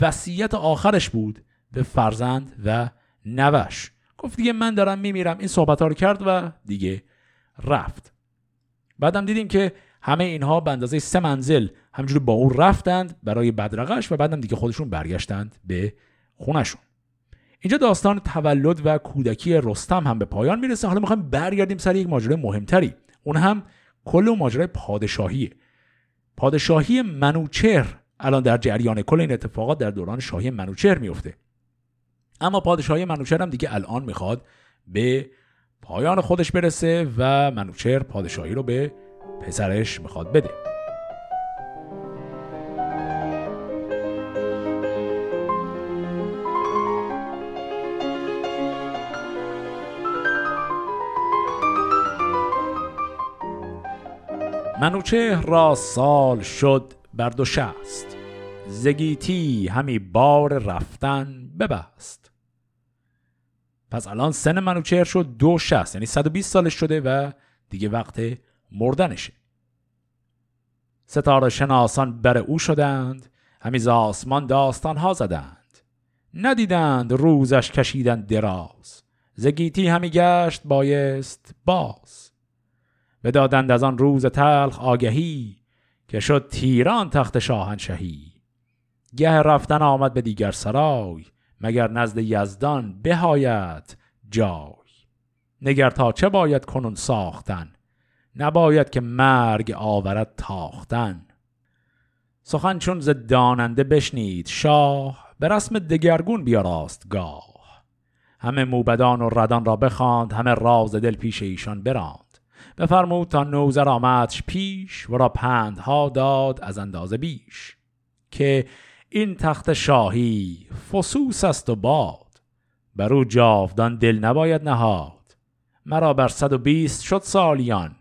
[SPEAKER 1] وصیت آخرش بود به فرزند و نوش. گفت دیگه من دارم میمیرم. این صحبت ها رو کرد و دیگه رفت. بعدم دیدیم که همه اینها به اندازه سه منزل همجوری با اون رفتند برای بدرقش و بعدم دیگه خودشون برگشتند به خونشون اینجا داستان تولد و کودکی رستم هم به پایان می‌رسه. حالا می‌خوایم برگردیم سر یک ماجرای مهمتری. اون هم کل ماجرای پادشاهیه. پادشاهی منوچهر الان در جریان کل این اتفاقات در دوران شاهی منوچهر میفته اما پادشاهی منوچهر هم دیگه الان می‌خواد به پایان خودش برسه و منوچهر پادشاهی رو به پسرش می‌خواد بده. منوچه را سال شد بر دو شست. زگیتی همی بار رفتن ببست. پس الان سن منوچهر شد دو شست یعنی 120 سالش شده و دیگه وقت مردنشه. ستاره شناسان بر او شدند همی آسمان داستان ها زدند. ندیدند روزش کشیدن دراز زگیتی همی گشت بایست باز. بدادند از آن روز تلخ آگهی که شد تیران تخت شاهنشهی گه رفتن آمد به دیگر سرای مگر نزد یزدان بهایت جای. نگر تا چه باید کنون ساختن؟ نباید که مرگ آورد تاختن. سخن چون ز داننده بشنید شاه به رسم دگرگون بیاراست گاه همه موبدان و ردان را بخواند همه راز دل پیش ایشان براند. بفرمود تا نوزر آمدش پیش و را پندها داد از اندازه بیش که این تخت شاهی فسوس است و باد. بر او جاودان دل نباید نهاد. مرا بر صد و بیست شد سالیان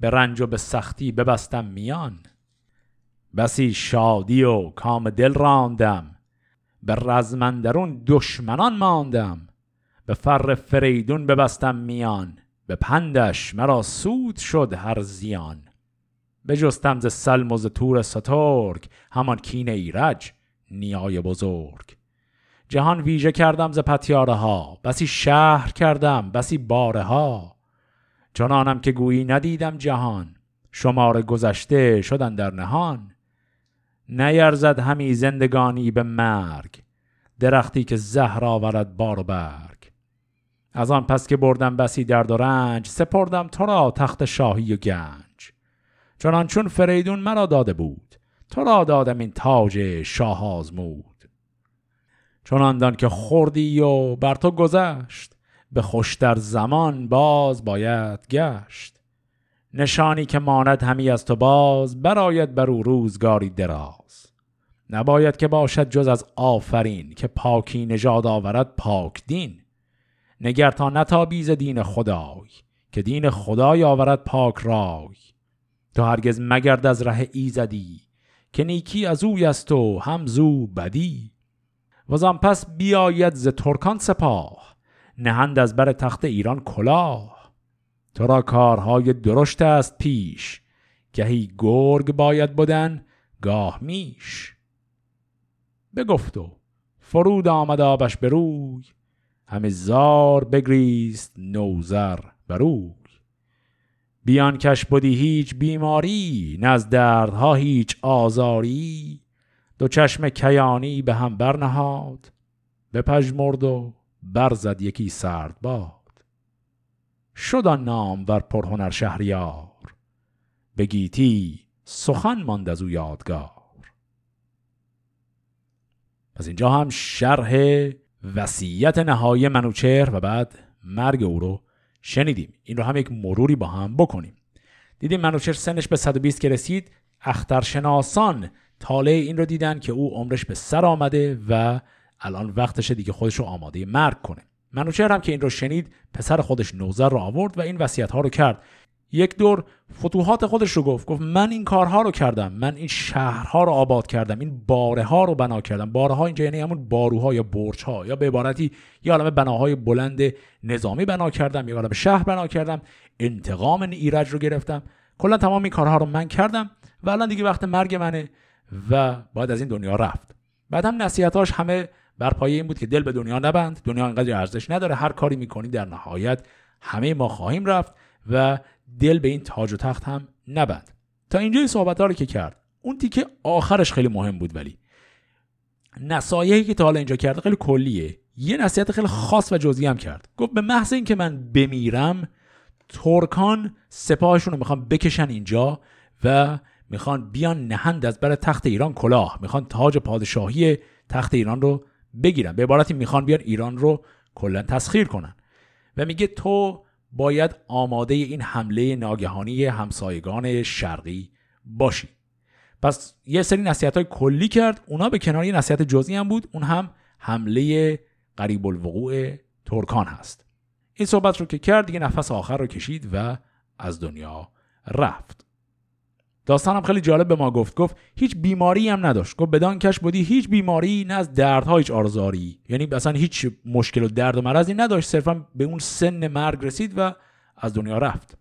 [SPEAKER 1] به رنج و به سختی ببستم میان. بسی شادی و کام دل راندم به رزمندرون دشمنان ماندم. به فر فریدون ببستم میان. به پندش مرا سود شد هر زیان. بجستم ز سلم و ز تور سترگ همان کین ایرج نیای بزرگ. جهان ویژه کردم ز پتیاره ها بسی شهر کردم بسی باره ها چنانم که گویی ندیدم جهان شمار گذشته شدن در نهان. نیرزد همی زندگانی به مرگ درختی که زهر آورد بار و برگ. از آن پس که بردم بسی درد و رنج سپردم تو را تخت شاهی و گنج. چنان چون فریدون مرا داده بود تو را دادم این تاج شاه آزمود. چون دان که خوردی و بر تو گذشت به خوشتر زمان باز باید گشت. نشانی که ماند همی از تو باز براید بر او روزگاری دراز. نباید که باشد جز از آفرین که پاکی نژاد آورد پاک دین. نگر تا نتابیز دین خدای که دین خدای آورد پاک رای. تو هرگز مگرد از ره ایزدی که نیکی از اوی است و هم زو بدی. وزان پس بیاید ز ترکان سپاه نهند از بر تخت ایران کلاه. تو را کارهای درشت است پیش گهی گرگ باید بودن گاه میش. بگفت و فرود آمد آبش بروی همه زار بگریست نوزر بروی بیان کش بودی هیچ بیماری نه از دردها هیچ آزاری. دو چشم کیانی به هم برنهاد بپژمرد و برزد یکی سرد باد. شد آن نام ور پرهنر شهریار به گیتی سخن ماند از او یادگار. پس اینجا هم شرح وصیت نهایی منوچهر و بعد مرگ او رو شنیدیم. این رو هم یک مروری با هم بکنیم. دیدیم منوچهر سنش به 120 که رسید اخترشناسان تاله این رو دیدن که او عمرش به سر آمده و الان وقتشه دیگه خودش رو آماده مرگ کنه. منوچهر هم که این رو شنید پسر خودش نوزر رو آورد و این وصیت ها رو کرد. یک دور فتوحات خودش رو گفت گفت من این کارها رو کردم من این شهرها رو آباد کردم این باره ها رو بنا کردم. باره ها اینجا یعنی همون باروها یا برج ها یا به عبارتی یه عالم بناهای بلند نظامی بنا کردم یا عالم شهر بنا کردم انتقام این ایرج رو گرفتم. کلا تمام این کارها رو من کردم و الان دیگه وقت مرگ منه و باید از این دنیا رفت. بعد هم نصیحتاش همه بر پایه این بود که دل به دنیا نبند دنیا انقدر ارزش نداره هر کاری می‌کنی در نهایت همه ما خواهیم رفت. و دل به این تاج و تخت هم نبند. تا اینجای صحبت رو که کرد. اون تیکه آخرش خیلی مهم بود ولی. نصایحی که تا حالا اینجا کرده خیلی کلیه. یه نصیحت خیلی خاص و جزئی هم کرد. گفت به محض اینکه من بمیرم ترکان سپاهشون رو می‌خوان بکشن اینجا و می‌خوان بیان نهند از بر تخت ایران کلاه. می‌خوان تاج پادشاهی تخت ایران رو بگیرن. به عبارتی می‌خوان بیان ایران رو کلا تسخیر کنن. و میگه تو باید آماده این حمله ناگهانی همسایگان شرقی باشی پس یه سری نصیحت های کلی کرد. اونا به کنار یه نصیحت جزئی هم بود. اون هم حمله قریب الوقوع ترکان هست. این صحبت رو که کرد دیگه نفس آخر رو کشید و از دنیا رفت. داستانم خیلی جالب به ما گفت. گفت هیچ بیماری هم نداشت. گفت بدان کش بودی هیچ بیماری نه از دردها هیچ آرزاری یعنی اصلا هیچ مشکل و درد و مرضی نداشت. صرفا به اون سن مرگ رسید و از دنیا رفت.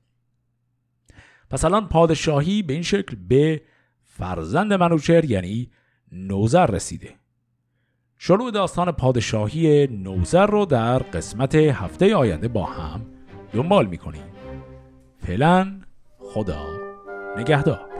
[SPEAKER 1] پس الان پادشاهی به این شکل به فرزند منوچهر یعنی نوزر رسیده. شروع داستان پادشاهی نوزر رو در قسمت هفته آینده با هم دنبال می‌کنیم. فعلا خدا نگهدار.